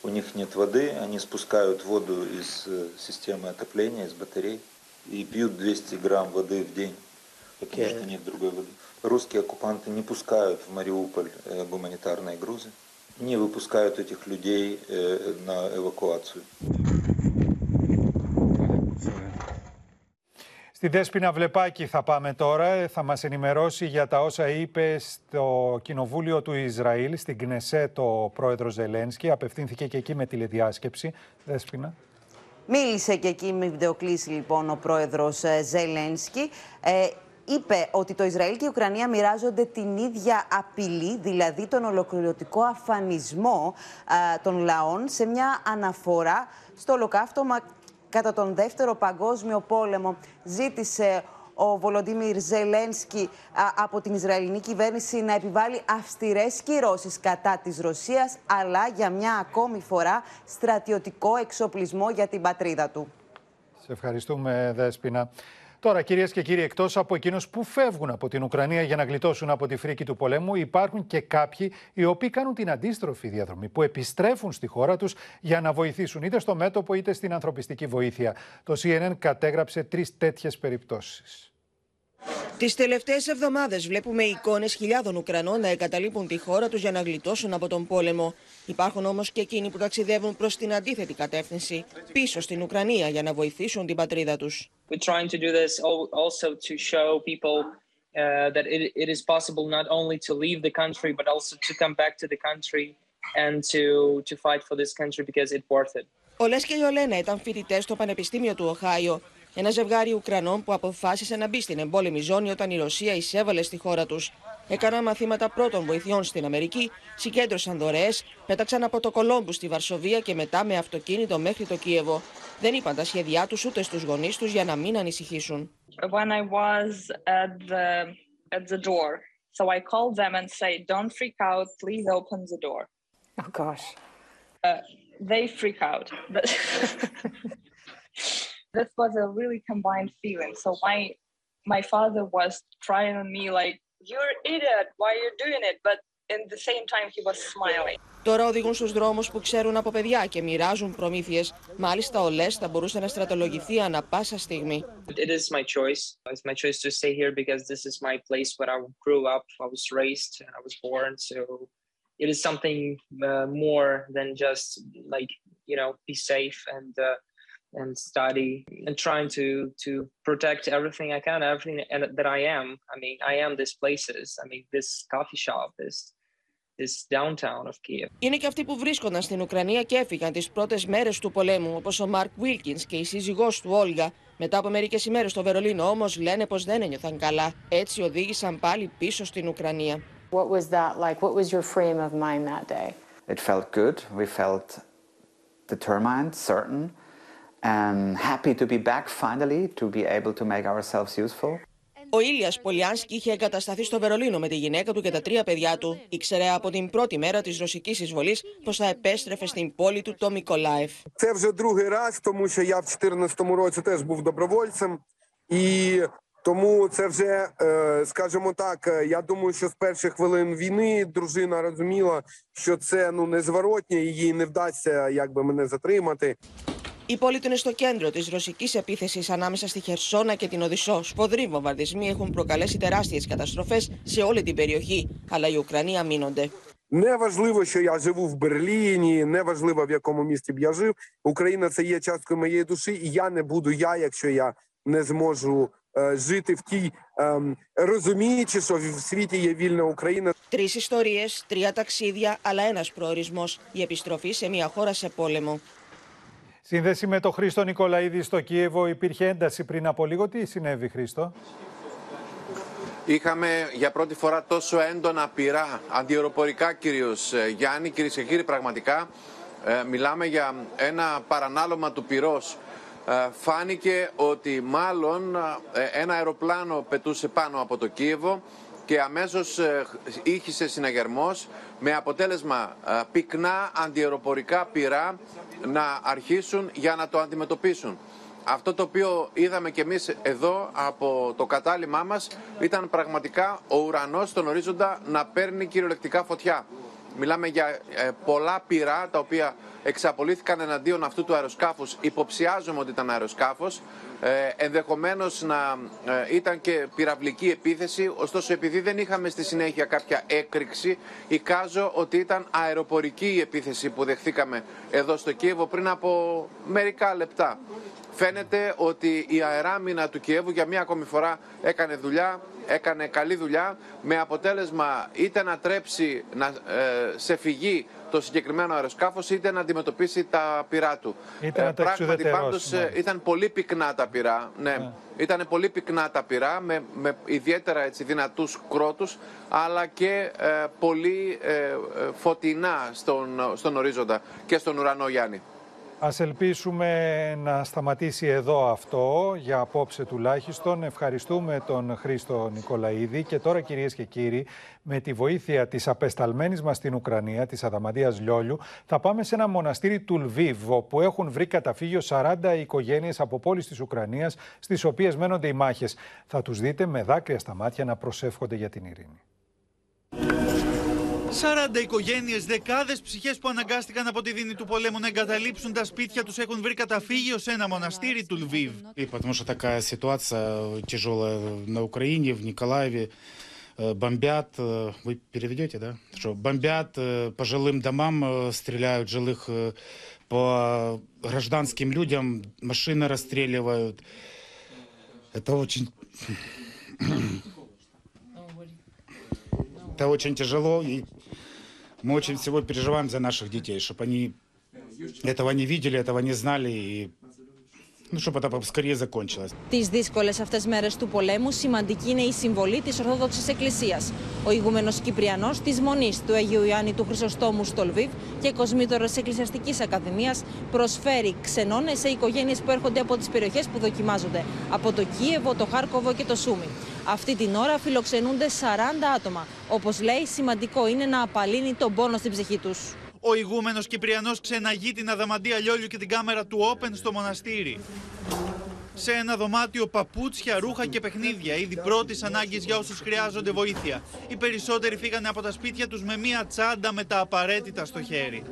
У них нет воды, они спускают воду из системы отопления, из батарей и пьют 200 грамм воды в день, потому что нет другой воды. Русские оккупанты не пускают в Мариуполь гуманитарные грузы, не выпускают этих людей на эвакуацию. Στη Δέσποινα Βλεπάκη θα πάμε τώρα. Θα μας ενημερώσει για τα όσα είπε στο Κοινοβούλιο του Ισραήλ, στην Κνεσέ, το πρόεδρο Ζελένσκι. Απευθύνθηκε και εκεί με τηλεδιάσκεψη. Δέσποινα. Μίλησε και εκεί με βιντεοκλήση λοιπόν ο πρόεδρος ε, Ζελένσκι. Ε, είπε ότι το Ισραήλ και η Ουκρανία μοιράζονται την ίδια απειλή, δηλαδή τον ολοκληρωτικό αφανισμό ε, των λαών, σε μια αναφορά στο ολοκαύτωμα κατά τον Δεύτερο Παγκόσμιο Πόλεμο. Ζήτησε ο Βολοντίμιρ Ζελένσκι από την Ισραηλινή κυβέρνηση να επιβάλλει αυστηρές κυρώσεις κατά της Ρωσίας, αλλά για μια ακόμη φορά στρατιωτικό εξοπλισμό για την πατρίδα του. Σε ευχαριστούμε, Δέσποινα. Τώρα, κυρίες και κύριοι, εκτός από εκείνους που φεύγουν από την Ουκρανία για να γλιτώσουν από τη φρίκη του πολέμου, υπάρχουν και κάποιοι οι οποίοι κάνουν την αντίστροφη διαδρομή, που επιστρέφουν στη χώρα τους για να βοηθήσουν είτε στο μέτωπο είτε στην ανθρωπιστική βοήθεια. Το CNN κατέγραψε τρεις τέτοιες περιπτώσεις. Τις τελευταίες εβδομάδες βλέπουμε εικόνες χιλιάδων Ουκρανών να εγκαταλείπουν τη χώρα τους για να γλιτώσουν από τον πόλεμο. Υπάρχουν όμως και εκείνοι που ταξιδεύουν προς την αντίθετη κατεύθυνση, πίσω στην Ουκρανία για να βοηθήσουν την πατρίδα τους. That it, it is possible not only to leave the country but also to come back to the country and to to fight for this country because it's worth it. Ο Λες και η Ολένα ήταν φοιτητές στο Πανεπιστήμιο του Οχάιο ένα ζευγάρι Ουκρανών που αποφάσισε να μπει στην εμπόλεμη ζώνη όταν η Ρωσία εισέβαλε στη χώρα τους. Έκαναν μαθήματα πρώτων βοηθειών στην Αμερική, συγκέντρωσαν δωρεές, πέταξαν από το Κολόμπους στη Βαρσοβία και μετά με αυτοκίνητο μέχρι το Κίεβο. Δεν είπαν τα σχέδιά τους ούτε στους γονείς τους για να μην ανησυχήσουν. When I was at the, at the door, so I called them and say, "Don't freak out, please open the door." Oh gosh. Uh, they freak out. this was a really combined feeling. So my my father was trying on me like, "You're an idiot. Why are you doing it?" But in the same time, he was smiling. Τώρα οδηγούν στους δρόμους που ξέρουν από παιδιά και μοιράζουν προμήθειες. Μάλιστα, ο Λες θα μπορούσε να στρατολογηθεί ανα πάσα στιγμή. It is my choice. It's my choice to stay here because this is my place where I grew up. I was raised and I was born. So it is something uh, more than just like you know be safe and uh, and study and trying to to protect everything I can, everything that I am. I mean, I am these places. I mean, this coffee shop, this this downtown of Kiev. Είναι και αυτοί που βρίσκονταν στην Ουκρανία και έφυγαν τις πρώτες μέρες του πολέμου, όπως ο Μαρκ Βίλκινς και η σύζυγός του Όλγα. Μετά από μερικές ημέρες στο Βερολίνο όμως λένε πως δεν ένιωθαν καλά. Έτσι οδήγησαν πάλι πίσω στην Ουκρανία. What was that like? What was your frame of mind that day? It felt good. We felt determined, certain, and happy to be back finally, to be able to make ourselves useful. Ο Ήλια Πολιάνσκι είχε εγκατασταθεί στο Βερολίνο με τη γυναίκα του και τα τρία παιδιά του. Ήξερε από την πρώτη μέρα τη ρωσική εισβολή πω θα επέστρεφε στην πόλη του το Μικολάεφ. Це вже другий раз, тому що я в 2014 році теж був добровольцем. І тому це вже, скажімо так, я думаю, що з перших хвилин війни дружина розуміла, що це ну незворотнє, і їй не вдасться якби мене затримати. Η πόλη του είναι στο κέντρο τη ρωσική επίθεση ανάμεσα στη Χερσόνα και την Οδυσσό. Σφοδροί βομβαρδισμοί έχουν προκαλέσει τεράστιε καταστροφέ σε όλη την περιοχή, αλλά οι Ουκρανοί αμήνονται. Не важливо, що я живу в Берліні, не важливо, в якому місті б я жив. Україна це є часткою моєї душі, і я не буду я, якщо я не зможу е, жити в тій, е, розуміючи, що в світі є вільна Україна. Τρει ιστορίε, τρία ταξίδια, αλλά ένα προορισμό. Η επιστροφή σε μια χώρα σε πόλεμο. Σύνδεση με τον Χρήστο Νικολαίδη στο Κίεβο υπήρχε ένταση πριν από λίγο. Τι συνέβη, Χρήστο; Είχαμε για πρώτη φορά τόσο έντονα πυρά, αντιεροπορικά κυρίως, Γιάννη, κυρίε και κύριοι, πραγματικά ε, μιλάμε για ένα παρανάλωμα του πυρός. Ε, φάνηκε ότι μάλλον ε, ένα αεροπλάνο πετούσε πάνω από το Κίεβο και αμέσως ε, ήχησε συναγερμός με αποτέλεσμα ε, πυκνά αντιεροπορικά πυρά να αρχίσουν για να το αντιμετωπίσουν. Αυτό το οποίο είδαμε και εμείς εδώ από το κατάλημά μας ήταν πραγματικά ο ουρανός στον ορίζοντα να παίρνει κυριολεκτικά φωτιά. Μιλάμε για ε, πολλά πυρά τα οποία εξαπολύθηκαν εναντίον αυτού του αεροσκάφους. Υποψιάζομαι ότι ήταν αεροσκάφος. Ε, ενδεχομένως να ε, ήταν και πυραυλική επίθεση, ωστόσο επειδή δεν είχαμε στη συνέχεια κάποια έκρηξη, εικάζω ότι ήταν αεροπορική η επίθεση που δεχθήκαμε εδώ στο Κίεβο πριν από μερικά λεπτά. Φαίνεται ότι η αεράμινα του Κιέβου για μία ακόμη φορά έκανε δουλειά, έκανε καλή δουλειά, με αποτέλεσμα είτε να τρέψει να, ε, σε φυγή το συγκεκριμένο αεροσκάφος είτε να αντιμετωπίσει τα πυρά του. Είτε να τα Πράγματι πάντως ε, ήταν πολύ πυκνά τα πυρά, ναι. Ήταν πολύ πυκνά τα πυρά με, με ιδιαίτερα έτσι, δυνατούς κρότους αλλά και ε, πολύ φωτεινά στον, στον ορίζοντα και στον ουρανό Γιάννη. Ας ελπίσουμε να σταματήσει εδώ αυτό, για απόψε τουλάχιστον. Ευχαριστούμε τον Χρήστο Νικολαίδη και τώρα κυρίες και κύριοι, με τη βοήθεια της απεσταλμένης μας στην Ουκρανία, της Αδαμαντίας Λιόλιου, θα πάμε σε ένα μοναστήρι του Λβίβ, όπου έχουν βρει καταφύγιο 40 οικογένειες από πόλεις της Ουκρανίας, στις οποίες μένονται οι μάχες. Θα τους δείτε με δάκρυα στα μάτια να προσεύχονται για την ειρήνη. 40 οικογένειε, δεκάδε ψυχέ που αναγκάστηκαν από τη δίνη του πολέμου να εγκαταλείψουν τα σπίτια του έχουν βρει καταφύγιο σε ένα μοναστήρι του Λβίβ. Потому что такая ситуация тяжелая на Украине, в Николаеве. Бомбят, вы переведете, да? Что бомбят по жилым домам, стреляют жилых по гражданским людям, машины расстреливают. Это очень... Это очень тяжело, и мы очень всего переживаем за наших детей, чтобы они этого не видели, этого не знали, и ну, чтобы это поскорее закончилось. Τι δύσκολε αυτέ μέρε του πολέμου, σημαντική είναι η συμβολή τη Ορθόδοξη Εκκλησία. Ο ηγούμενο Κυπριανό τη Μονή του Αγίου Ιωάννη του Χρυσοστόμου στο Λβίβ και κοσμήτορο Εκκλησιαστική Ακαδημία προσφέρει ξενώνε σε οικογένειε που έρχονται από τι περιοχέ που δοκιμάζονται, από το Κίεβο, το Χάρκοβο και το Σούμι. Αυτή την ώρα φιλοξενούνται 40 άτομα. Όπω λέει, σημαντικό είναι να απαλύνει τον πόνο στην ψυχή του. Ο ηγούμενος Κυπριανός ξεναγεί την αδαμαντία λιόλιου και την κάμερα του Open στο μοναστήρι. Σε ένα δωμάτιο παπούτσια, ρούχα και παιχνίδια, ήδη πρώτη ανάγκη για όσου χρειάζονται βοήθεια. Οι περισσότεροι φύγανε από τα σπίτια του με μία τσάντα με τα απαραίτητα στο χέρι.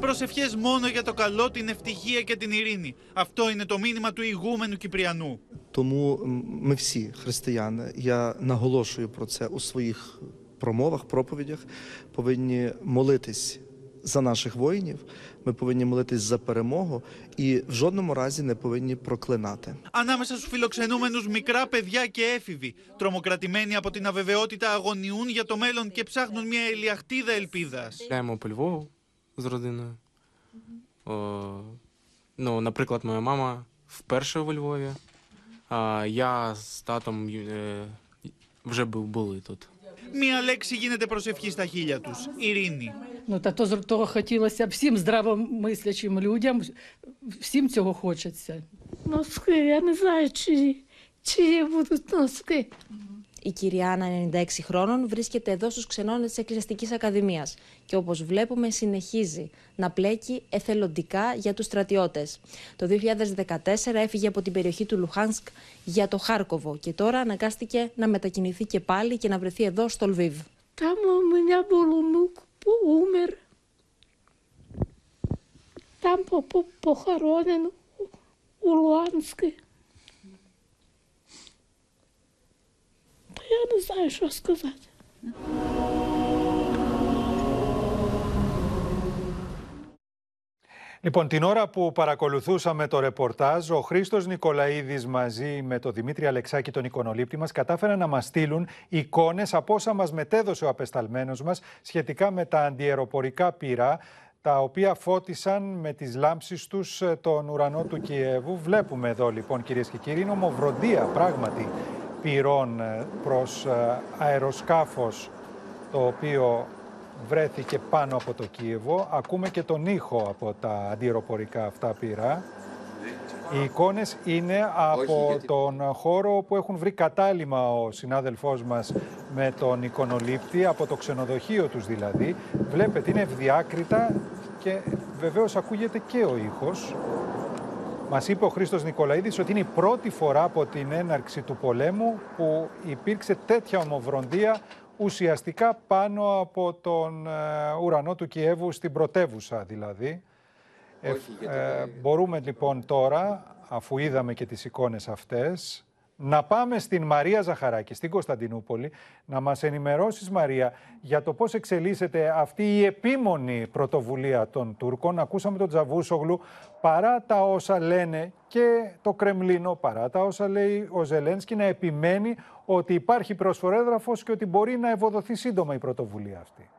Προσευχές μόνο για το καλό, την ευτυχία και την ειρήνη. Αυτό είναι το μήνυμα του ηγούμενου Κυπριανού. Тому ми всі християни, я наголошую про це у своїх промовах, проповідях, повинні молитись за наших воїнів. Ми повинні молитись за перемогу і в жодному разі не повинні проклинати. Ανάμεσα στους φιλοξενούμενους μικρά παιδιά και έφηβοι, τρομοκρατημένοι από την αβεβαιότητα, αγωνιούν για το μέλλον και ψάχνουν μια ελιαχτίδα ελπίδας. Гуляємо по Львову з родиною. О, ну, наприклад, моя мама вперше у Львові, а я з татом е, вже бу- були тут. Μία λέξη γίνεται προσευχή στα хіля τους. Ειρήνη. Ну, та то, з- того хотілося всім здравомислячим людям, всім цього хочеться. Носки, я не знаю, чи, чи будуть носки. Η κυρία Άννα, 96 χρόνων, βρίσκεται εδώ στους ξενώνες της Εκκλησιαστικής Ακαδημίας και όπως βλέπουμε συνεχίζει να πλέκει εθελοντικά για τους στρατιώτες. Το 2014 έφυγε από την περιοχή του Λουχάνσκ για το Χάρκοβο και τώρα αναγκάστηκε να μετακινηθεί και πάλι και να βρεθεί εδώ στο Λβίβ. Там у меня был Луанске. Та я не знаю, що сказати. Λοιπόν, την ώρα που παρακολουθούσαμε το ρεπορτάζ, ο Χρήστος Νικολαίδης μαζί με τον Δημήτρη Αλεξάκη, τον εικονολήπτη μας, κατάφεραν να μας στείλουν εικόνες από όσα μας μετέδωσε ο απεσταλμένος μας σχετικά με τα αντιεροπορικά πυρά, τα οποία φώτισαν με τις λάμψεις τους ε, τον ουρανό του Κιέβου. Βλέπουμε εδώ λοιπόν κυρίες και κύριοι, είναι ομοβροντία πράγματι πυρών ε, προς ε, αεροσκάφος το οποίο βρέθηκε πάνω από το Κίεβο. Ακούμε και τον ήχο από τα αντιεροπορικά αυτά πυρά. Οι εικόνες είναι από τον χώρο που έχουν βρει κατάλημα ο συνάδελφός μας με τον εικονολήπτη, από το ξενοδοχείο τους δηλαδή. Βλέπετε, είναι ευδιάκριτα και βεβαίως ακούγεται και ο ήχος. Μας είπε ο Χρήστος Νικολαίδης ότι είναι η πρώτη φορά από την έναρξη του πολέμου που υπήρξε τέτοια ομοβροντία ουσιαστικά πάνω από τον ε, ουρανό του Κιέβου στην πρωτεύουσα δηλαδή. Ε, ε, μπορούμε λοιπόν τώρα, αφού είδαμε και τις εικόνες αυτές, να πάμε στην Μαρία Ζαχαράκη, στην Κωνσταντινούπολη, να μας ενημερώσεις Μαρία για το πώς εξελίσσεται αυτή η επίμονη πρωτοβουλία των Τούρκων. Ακούσαμε τον Τζαβούσογλου παρά τα όσα λένε και το Κρεμλίνο, παρά τα όσα λέει ο Ζελένσκι, να επιμένει ότι υπάρχει προσφορέδραφος και ότι μπορεί να ευοδοθεί σύντομα η πρωτοβουλία αυτή.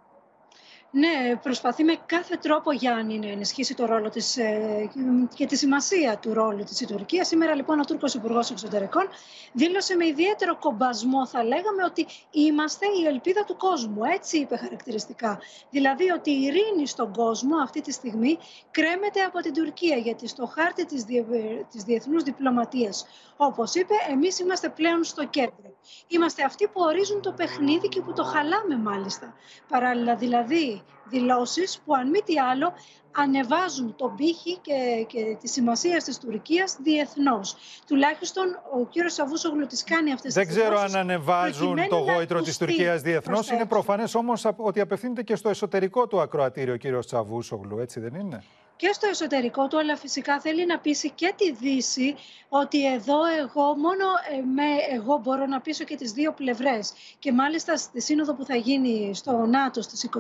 Ναι, προσπαθεί με κάθε τρόπο Γιάννη να ενισχύσει το ρόλο της ε, και τη σημασία του ρόλου της η Τουρκία. Σήμερα λοιπόν ο Τούρκος Υπουργός Εξωτερικών δήλωσε με ιδιαίτερο κομπασμό θα λέγαμε ότι είμαστε η ελπίδα του κόσμου. Έτσι είπε χαρακτηριστικά. Δηλαδή ότι η ειρήνη στον κόσμο αυτή τη στιγμή κρέμεται από την Τουρκία γιατί στο χάρτη της, διε, της διεθνούς διπλωματίας όπως είπε εμείς είμαστε πλέον στο κέντρο. Είμαστε αυτοί που ορίζουν το παιχνίδι και που το χαλάμε μάλιστα. Παράλληλα δηλαδή δηλώσεις που αν μη τι άλλο ανεβάζουν τον πύχη και, και τη σημασία της Τουρκίας διεθνώς. Τουλάχιστον ο κύριος Σαβούσογλου τις κάνει αυτές Δεν τις ξέρω αν ανεβάζουν το γόητρο της Τουρκίας διεθνώς. Είναι προφανές όμως ότι απευθύνεται και στο εσωτερικό του ακροατήριο ο κύριος Τσαβούσογλου, έτσι δεν είναι; Και στο εσωτερικό του, αλλά φυσικά θέλει να πείσει και τη Δύση ότι εδώ εγώ, μόνο ε, με εγώ μπορώ να πείσω και τις δύο πλευρές. Και μάλιστα στη σύνοδο που θα γίνει στο ΝΑΤΟ στις 24,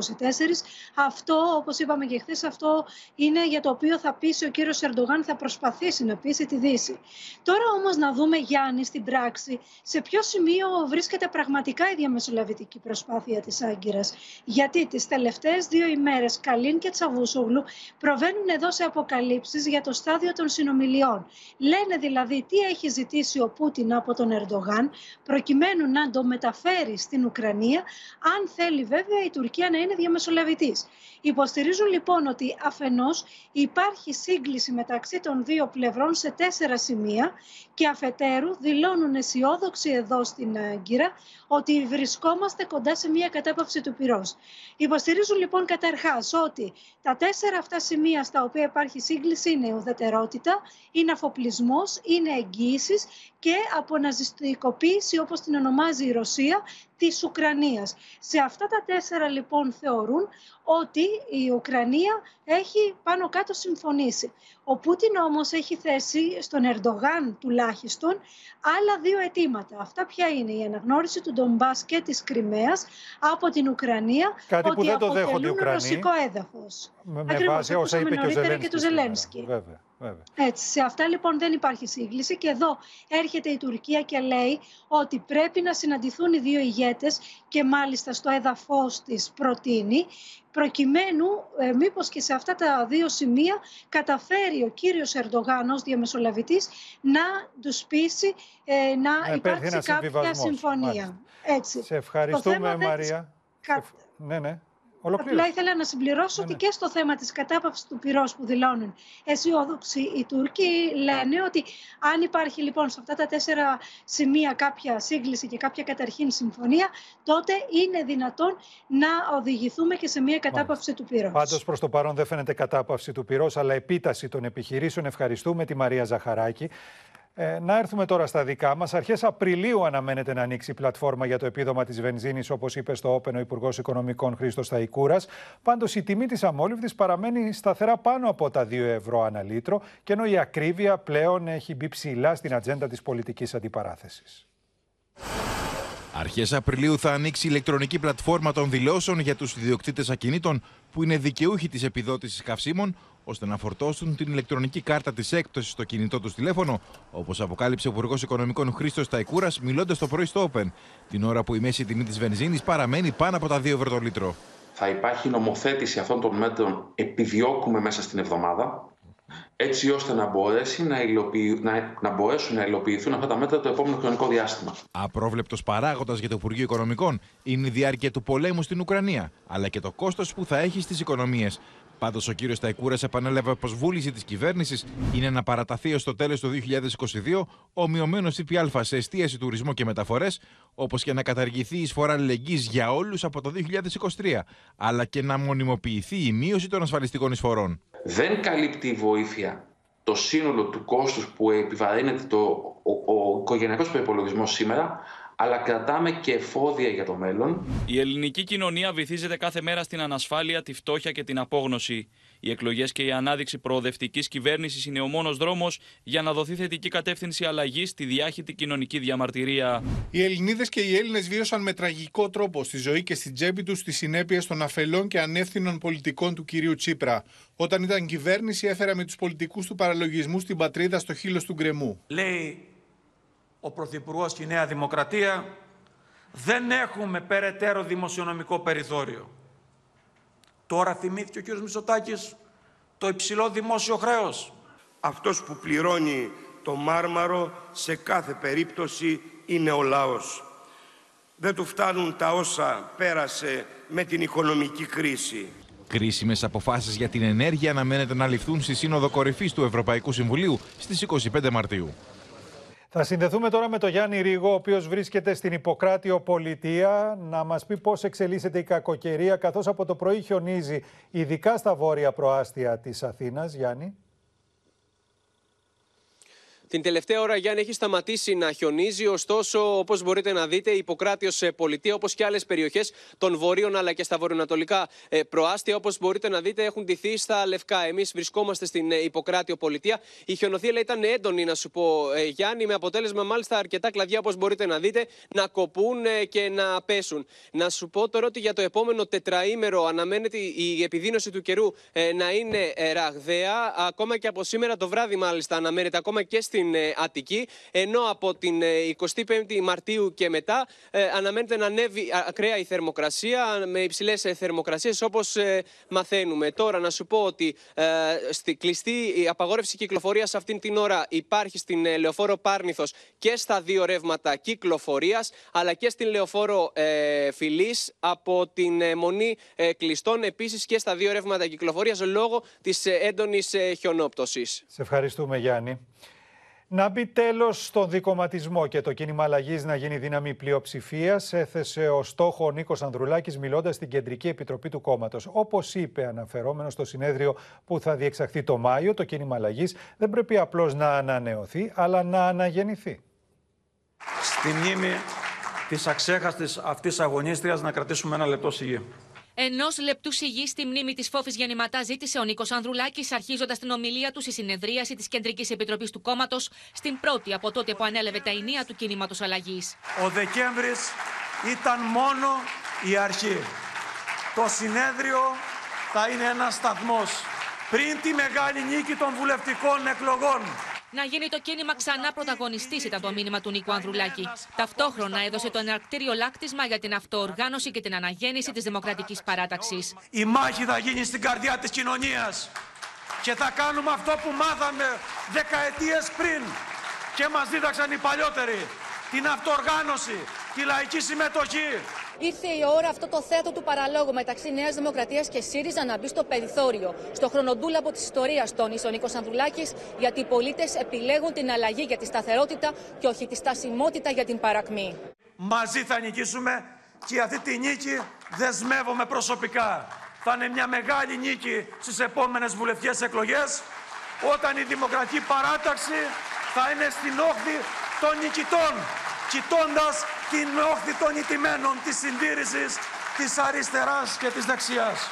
αυτό, όπως είπαμε και χθες, αυτό είναι για το οποίο θα πείσει ο κύριος Ερντογάν, θα προσπαθήσει να πείσει τη Δύση. Τώρα όμως να δούμε, Γιάννη, στην πράξη, σε ποιο σημείο βρίσκεται πραγματικά η διαμεσολαβητική προσπάθεια της Άγκυρας. Γιατί τις τελευταίες δύο ημέρες Καλίν και Τσαβούσογλου προβαίνουν εδώ σε αποκαλύψεις για το στάδιο των συνομιλιών. Λένε δηλαδή τι έχει ζητήσει ο Πούτιν από τον Ερντογάν προκειμένου να το μεταφέρει στην Ουκρανία αν θέλει βέβαια η Τουρκία να είναι διαμεσολαβητής. Υποστηρίζουν λοιπόν ότι αφενός υπάρχει σύγκληση μεταξύ των δύο πλευρών σε τέσσερα σημεία και αφετέρου δηλώνουν αισιόδοξοι εδώ στην Άγκυρα ότι βρισκόμαστε κοντά σε μια κατάπαυση του πυρός. Υποστηρίζουν λοιπόν καταρχάς ότι τα τέσσερα αυτά σημεία στα οποία υπάρχει σύγκληση είναι ουδετερότητα, είναι αφοπλισμός, είναι εγγύησεις και αποναζιστικοποίηση όπως την ονομάζει η Ρωσία της Ουκρανίας. Σε αυτά τα τέσσερα λοιπόν θεωρούν ότι η Ουκρανία έχει πάνω κάτω συμφωνήσει. Ο Πούτιν όμως έχει θέσει στον Ερντογάν τουλάχιστον άλλα δύο αιτήματα. Αυτά ποια είναι; Η αναγνώριση του Ντομπάς και της Κρυμαίας από την Ουκρανία Κάτι ότι που δεν το δέχονται οι αποτελούν Ουκρανοί. ρωσικό έδαφος. Με, με Ακριβώς, βάση όσα είπε και ο ακούσαμε νωρίτερα Ζελένσκι. και του σήμερα. Ζελένσκι. Βέβαια, βέβαια. Έτσι, σε αυτά λοιπόν δεν υπάρχει σύγκληση και εδώ έρχεται η Τουρκία και λέει ότι πρέπει να συναντηθούν οι δύο ηγέτες και μάλιστα στο έδαφος της προτείνει προκειμένου ε, μήπως και σε αυτά τα δύο σημεία καταφέρει ο κύριος Ερντογάν ως διαμεσολαβητής να τους πείσει ε, να Να υπέρθει υπάρξει ένας κάποια συμβιβασμός. συμφωνία. Μάλιστα. Έτσι. Σε ευχαριστούμε, Το θέμα δεν- Μαρία. Κα- Ναι, ναι. Απλά Ολοκλήρωσε. ήθελα να συμπληρώσω ότι και στο θέμα της κατάπαυσης του πυρός που δηλώνουν αισιόδοξοι οι Τούρκοι λένε ότι αν υπάρχει λοιπόν σε αυτά τα τέσσερα σημεία κάποια σύγκληση και κάποια καταρχήν συμφωνία τότε είναι δυνατόν να οδηγηθούμε και σε μια κατάπαυση του πυρός. Πάντως προς το παρόν δεν φαίνεται κατάπαυση του πυρός, αλλά επίταση των επιχειρήσεων. Ευχαριστούμε τη Μαρία Ζαχαράκη. Ε, να έρθουμε τώρα στα δικά μας. Αρχές Απριλίου αναμένεται να ανοίξει η πλατφόρμα για το επίδομα της βενζίνης, όπως είπε στο Όπεν ο Υπουργός Οικονομικών Χρήστος Σταϊκούρας. Πάντως η τιμή της αμόλυβδης παραμένει σταθερά πάνω από τα 2 ευρώ ανά λίτρο, και ενώ η ακρίβεια πλέον έχει μπει ψηλά στην ατζέντα της πολιτικής αντιπαράθεσης. Αρχές Απριλίου θα ανοίξει η ηλεκτρονική πλατφόρμα των δηλώσεων για τους ιδιοκτήτες ακινήτων που είναι δικαιούχοι της επιδότησης καυσίμων, ώστε να φορτώσουν την ηλεκτρονική κάρτα της έκπτωσης στο κινητό τους τηλέφωνο, όπως αποκάλυψε ο Υπουργός Οικονομικών Χρήστος Ταϊκούρας μιλώντας το πρωί στο Open, την ώρα που η μέση τιμή της βενζίνης παραμένει πάνω από τα 2 ευρώ το λίτρο. θα υπάρχει νομοθέτηση αυτών των μέτρων επιδιώκουμε μέσα στην εβδομάδα έτσι ώστε να, μπορέσει να, υλοποιη... να... να μπορέσουν να υλοποιηθούν αυτά τα μέτρα το επόμενο χρονικό διάστημα. Απρόβλεπτος παράγοντας για το Υπουργείο Οικονομικών είναι η διάρκεια του πολέμου στην Ουκρανία, αλλά και το κόστος που θα έχει στις οικονομίες. Πάντως, ο κύριος Ταϊκούρας επανέλαβε πως βούληση της κυβέρνησης είναι να παραταθεί ω το τέλος του 2022 ο μειωμένο ΦΠΑ σε εστίαση, τουρισμό και μεταφορές, όπως και να καταργηθεί η εισφορά αλληλεγγύης για όλους από το 2023, αλλά και να μονιμοποιηθεί η μείωση των ασφαλιστικών εισφορών. Δεν καλύπτει η βοήθεια το σύνολο του κόστους που επιβαρύνεται το, ο, ο οικογενειακός προϋπολογισμός σήμερα, αλλά κρατάμε και εφόδια για το μέλλον. Η ελληνική κοινωνία βυθίζεται κάθε μέρα στην ανασφάλεια, τη φτώχεια και την απόγνωση. Οι εκλογές και η ανάδειξη προοδευτικής κυβέρνησης είναι ο μόνος δρόμος για να δοθεί θετική κατεύθυνση αλλαγή στη διάχυτη κοινωνική διαμαρτυρία. Οι Ελληνίδες και οι Έλληνες βίωσαν με τραγικό τρόπο στη ζωή και στην τσέπη τους τις συνέπειες των αφελών και ανεύθυνων πολιτικών του κυρίου Τσίπρα. Όταν ήταν κυβέρνηση, έφερε με τους πολιτικούς του παραλογισμού στην πατρίδα στο χείλος του γκρεμού. Λέει ο Πρωθυπουργός και η Νέα Δημοκρατία, δεν έχουμε περαιτέρω δημοσιονομικό περιθώριο. Τώρα θυμήθηκε ο κ. Μητσοτάκης το υψηλό δημόσιο χρέος. Αυτός που πληρώνει το μάρμαρο σε κάθε περίπτωση είναι ο λαός. Δεν του φτάνουν τα όσα πέρασε με την οικονομική κρίση. Κρίσιμες αποφάσεις για την ενέργεια αναμένεται να ληφθούν στη Σύνοδο Κορυφής του Ευρωπαϊκού Συμβουλίου στις 25 Μαρτίου. Θα συνδεθούμε τώρα με τον Γιάννη Ρίγο, ο οποίος βρίσκεται στην Ιπποκράτιο Πολιτεία, να μας πει πώς εξελίσσεται η κακοκαιρία, καθώς από το πρωί χιονίζει, ειδικά στα βόρεια προάστια της Αθήνας. Γιάννη. Την τελευταία ώρα, Γιάννη, έχει σταματήσει να χιονίζει. Ωστόσο, όπως μπορείτε να δείτε, η Ιπποκράτιο πολιτεία, όπως και άλλες περιοχές των βορείων αλλά και στα βορειοανατολικά ε, προάστια, όπως μπορείτε να δείτε, έχουν ντυθεί στα λευκά. Εμείς βρισκόμαστε στην ε, Ιπποκράτιο πολιτεία. Η χιονοθύελα ήταν έντονη, να σου πω, ε, Γιάννη, με αποτέλεσμα μάλιστα αρκετά κλαδιά, όπως μπορείτε να δείτε, να κοπούν και να πέσουν. Να σου πω τώρα ότι για το επόμενο τετραήμερο αναμένεται η επιδείνωση του καιρού να είναι ραγδαία. Ακόμα και από σήμερα το βράδυ, μάλιστα, αναμένεται ακόμα και στη στην ε, Αττική, ενώ από την 25η ε, Μαρτίου και μετά ε, αναμένεται να ανέβει ακραία η θερμοκρασία με υψηλές θερμοκρασίες όπως μαθαίνουμε. Τώρα να σου πω ότι στη κλειστή η απαγόρευση κυκλοφορίας αυτήν την ώρα υπάρχει στην Λεωφόρο Πάρνηθος και στα δύο ρεύματα κυκλοφορίας, αλλά και στην Λεωφόρο Φιλής από την Μονή Κλειστών, επίσης και στα δύο ρεύματα κυκλοφορίας λόγω της έντονης χιονόπτωσης. Σε ευχαριστούμε, Γιάννη. Να μπει τέλος στον δικοματισμό και το κίνημα αλλαγής να γίνει δύναμη πλειοψηφίας, έθεσε ο στόχο ο Νίκος Ανδρουλάκης, μιλώντας στην Κεντρική Επιτροπή του Κόμματος. Όπως είπε, αναφερόμενος στο συνέδριο που θα διεξαχθεί το Μάιο, το κίνημα αλλαγής δεν πρέπει απλώς να ανανεωθεί, αλλά να αναγεννηθεί. Στη μνήμη της αξέχαστης αυτής αγωνίστριας, να κρατήσουμε ένα λεπτό σιγή. Ενός λεπτού σιγή στη μνήμη της Φόφης Γεννηματά ζήτησε ο Νίκος Ανδρουλάκης, αρχίζοντας την ομιλία του στη συνεδρίαση της Κεντρικής Επιτροπής του Κόμματος, στην πρώτη από τότε που ανέλαβε τα ενία του κινήματος αλλαγής. Ο Δεκέμβρης ήταν μόνο η αρχή. Το συνέδριο θα είναι ένας σταθμός πριν τη μεγάλη νίκη των βουλευτικών εκλογών να γίνει το κίνημα ξανά πρωταγωνιστής, ήταν το μήνυμα του Νίκου Ανδρουλάκη. Ταυτόχρονα έδωσε το εναρκτήριο λάκτισμα για την αυτοοργάνωση και την αναγέννηση της Δημοκρατικής Παράταξης. Η μάχη θα γίνει στην καρδιά της κοινωνίας. Και θα κάνουμε αυτό που μάθαμε δεκαετίες πριν και μας δίδαξαν οι παλιότεροι. Την αυτοοργάνωση, τη λαϊκή συμμετοχή, Ήρθε η ώρα αυτό το θέατρο του παραλόγου μεταξύ Νέας Δημοκρατίας και ΣΥΡΙΖΑ να μπει στο περιθώριο. Στο χρονοτούλαπο της ιστορίας, τόνισε ο Νίκος Ανδρουλάκης, γιατί οι πολίτες επιλέγουν την αλλαγή για τη σταθερότητα και όχι τη στασιμότητα για την παρακμή. Μαζί θα νικήσουμε και αυτή τη νίκη δεσμεύομαι προσωπικά. Θα είναι μια μεγάλη νίκη στις επόμενες βουλευτικές εκλογές, όταν η Δημοκρατική Παράταξη θα είναι στην όχθη των νικητών, κοιτώντας την όχθη των ιτημένων της συντήρησης της αριστεράς και της δεξιάς.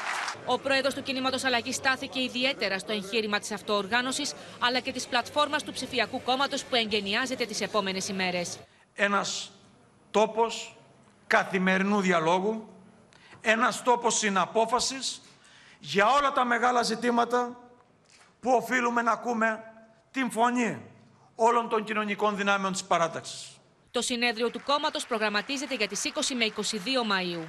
Ο πρόεδρος του κινήματος Αλλαγής στάθηκε ιδιαίτερα στο εγχείρημα της αυτοοργάνωσης αλλά και της πλατφόρμας του ψηφιακού κόμματος που εγκαινιάζεται τις επόμενες ημέρες. Ένας τόπος καθημερινού διαλόγου, ένας τόπος συναπόφασης για όλα τα μεγάλα ζητήματα που οφείλουμε να ακούμε την φωνή όλων των κοινωνικών δυνάμεων της παράταξης. Το συνέδριο του κόμματος προγραμματίζεται για τις 20 με 22 Μαου.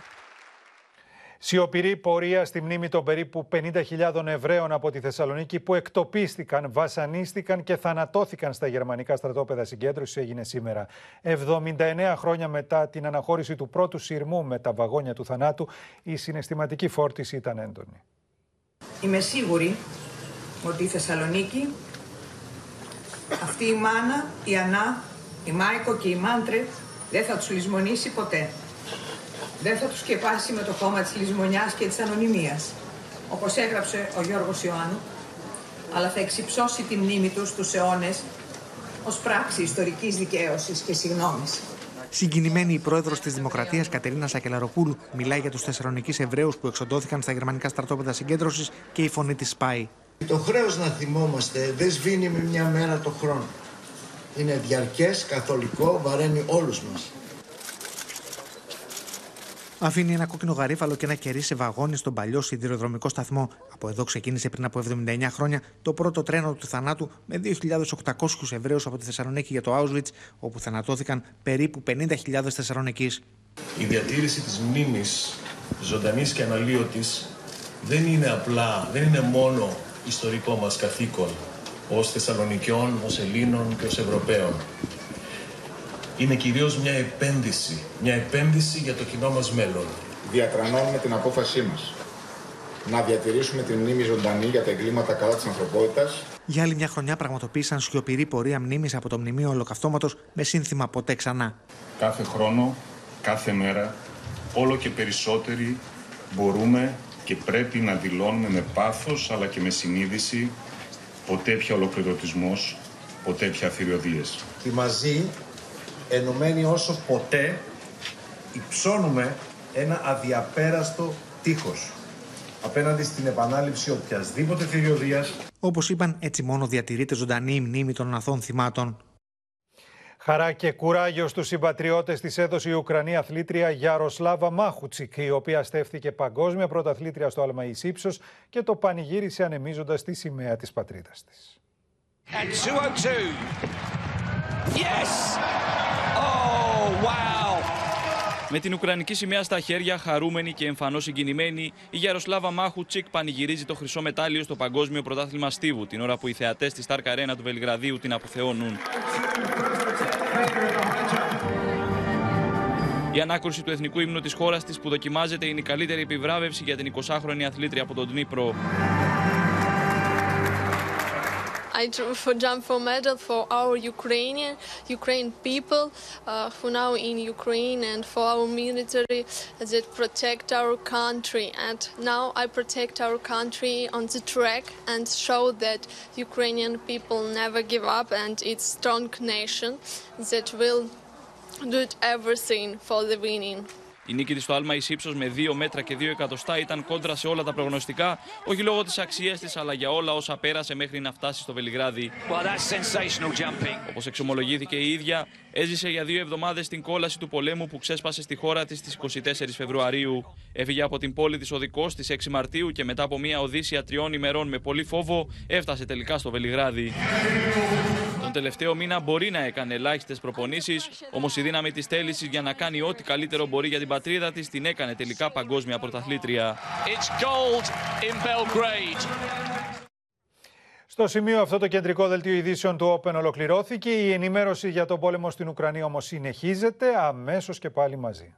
Σιωπηρή πορεία στη μνήμη των περίπου 50.000 Εβραίων από τη Θεσσαλονίκη που εκτοπίστηκαν, βασανίστηκαν και θανατώθηκαν στα γερμανικά στρατόπεδα συγκέντρωσης έγινε σήμερα. 79 χρόνια μετά την αναχώρηση του πρώτου σειρμού με τα βαγόνια του θανάτου, η συναισθηματική φόρτιση ήταν έντονη. Είμαι σίγουρη ότι η Θεσσαλονίκη, αυτή η μάνα, η Ανά, η Μάικο και η Μάντρε δεν θα τους λησμονήσει ποτέ. Δεν θα τους σκεπάσει με το χώμα της λησμονιάς και της ανωνυμίας, όπως έγραψε ο Γιώργος Ιωάννου, αλλά θα εξυψώσει τη μνήμη τους στους αιώνες ως πράξη ιστορικής δικαίωσης και συγνώμης. Συγκινημένη η πρόεδρος της Δημοκρατίας Κατερίνα Σακελαροπούλου μιλάει για τους Θεσσαλονίκη Εβραίους που εξοντώθηκαν στα γερμανικά στρατόπεδα συγκέντρωσης και η φωνή της σπάει. Το χρέος να θυμόμαστε δεν σβήνει με μια μέρα το χρόνο. Είναι διαρκές, καθολικό, βαραίνει όλους μας. Αφήνει ένα κόκκινο γαρίφαλο και ένα κερί σε βαγόνι στον παλιό σιδηροδρομικό σταθμό. Από εδώ ξεκίνησε πριν από 79 χρόνια το πρώτο τρένο του θανάτου με 2.800 Εβραίους από τη Θεσσαλονίκη για το Auschwitz, όπου θανατώθηκαν περίπου 50.000 Θεσσαλονίκη. Η διατήρηση της μνήμης ζωντανής και αναλύωτης δεν είναι απλά, δεν είναι μόνο ιστορικό μας καθήκον ως Θεσσαλονικιών, ως Ελλήνων και ως Ευρωπαίων. Είναι κυρίως μια επένδυση, μια επένδυση για το κοινό μας μέλλον. Διατρανώνουμε την απόφασή μας να διατηρήσουμε την μνήμη ζωντανή για τα εγκλήματα κατά της ανθρωπότητας. Για άλλη μια χρονιά πραγματοποίησαν σιωπηρή πορεία μνήμης από το Μνημείο Ολοκαυτώματος με σύνθημα ποτέ ξανά. Κάθε χρόνο, κάθε μέρα, όλο και περισσότεροι μπορούμε και πρέπει να δηλώνουμε με πάθος αλλά και με συνείδηση ποτέ πια ολοκληρωτισμός, ποτέ πια θηριωδίες. Και μαζί, ενωμένοι όσο ποτέ, υψώνουμε ένα αδιαπέραστο τείχος απέναντι στην επανάληψη οποιασδήποτε θηριωδίας. Όπως είπαν, έτσι μόνο διατηρείται ζωντανή η μνήμη των αθών θυμάτων. Χαρά και κουράγιο στους συμπατριώτες της έδωσε η Ουκρανή αθλήτρια Γιαροσλάβα Μάχουτσικ, η οποία στέφθηκε παγκόσμια πρωταθλήτρια στο Αλμαΐς ύψος και το πανηγύρισε ανεμίζοντας τη σημαία της πατρίδας της. And 202. Yes! Oh, wow! Με την Ουκρανική σημαία στα χέρια, χαρούμενη και εμφανώς συγκινημένη, η Γιαροσλάβα Μάχου Τσικ πανηγυρίζει το χρυσό μετάλλιο στο Παγκόσμιο Πρωτάθλημα Στίβου, την ώρα που οι θεατές της Σταρκ Αρένα του Βελιγραδίου την αποθεώνουν. Η ανάκρουση του εθνικού ύμνου της χώρας της που δοκιμάζεται είναι η καλύτερη επιβράβευση για την 20χρονη αθλήτρια από τον Τνίπρο. I for jump for medal for our Ukrainian Ukraine people uh, who now in Ukraine and for our military that protect our country and now I protect our country on the track and show that Ukrainian people never give up and it's strong nation that will do everything for the winning. Η νίκη της στο άλμα εις ύψος με 2 μέτρα και 2 εκατοστά ήταν κόντρα σε όλα τα προγνωστικά, όχι λόγω της αξίας της, αλλά για όλα όσα πέρασε μέχρι να φτάσει στο Βελιγράδι. Well, Όπως εξομολογήθηκε η ίδια, έζησε για δύο εβδομάδες την κόλαση του πολέμου που ξέσπασε στη χώρα της στις 24 Φεβρουαρίου. Έφυγε από την πόλη της οδικός στις 6 Μαρτίου και μετά από μια οδύσσια τριών ημερών με πολύ φόβο, έφτασε τελικά στο Βελιγράδι. Τον τελευταίο μήνα μπορεί να έκανε ελάχιστες προπονήσεις, όμως η δύναμη της θέλησης για να κάνει ό,τι καλύτερο μπορεί για την πατρίδα της την έκανε τελικά παγκόσμια πρωταθλήτρια. It's gold in Belgrade. Στο σημείο αυτό το κεντρικό δελτίο ειδήσεων του Open ολοκληρώθηκε. Η ενημέρωση για τον πόλεμο στην Ουκρανία όμως συνεχίζεται αμέσως και πάλι μαζί.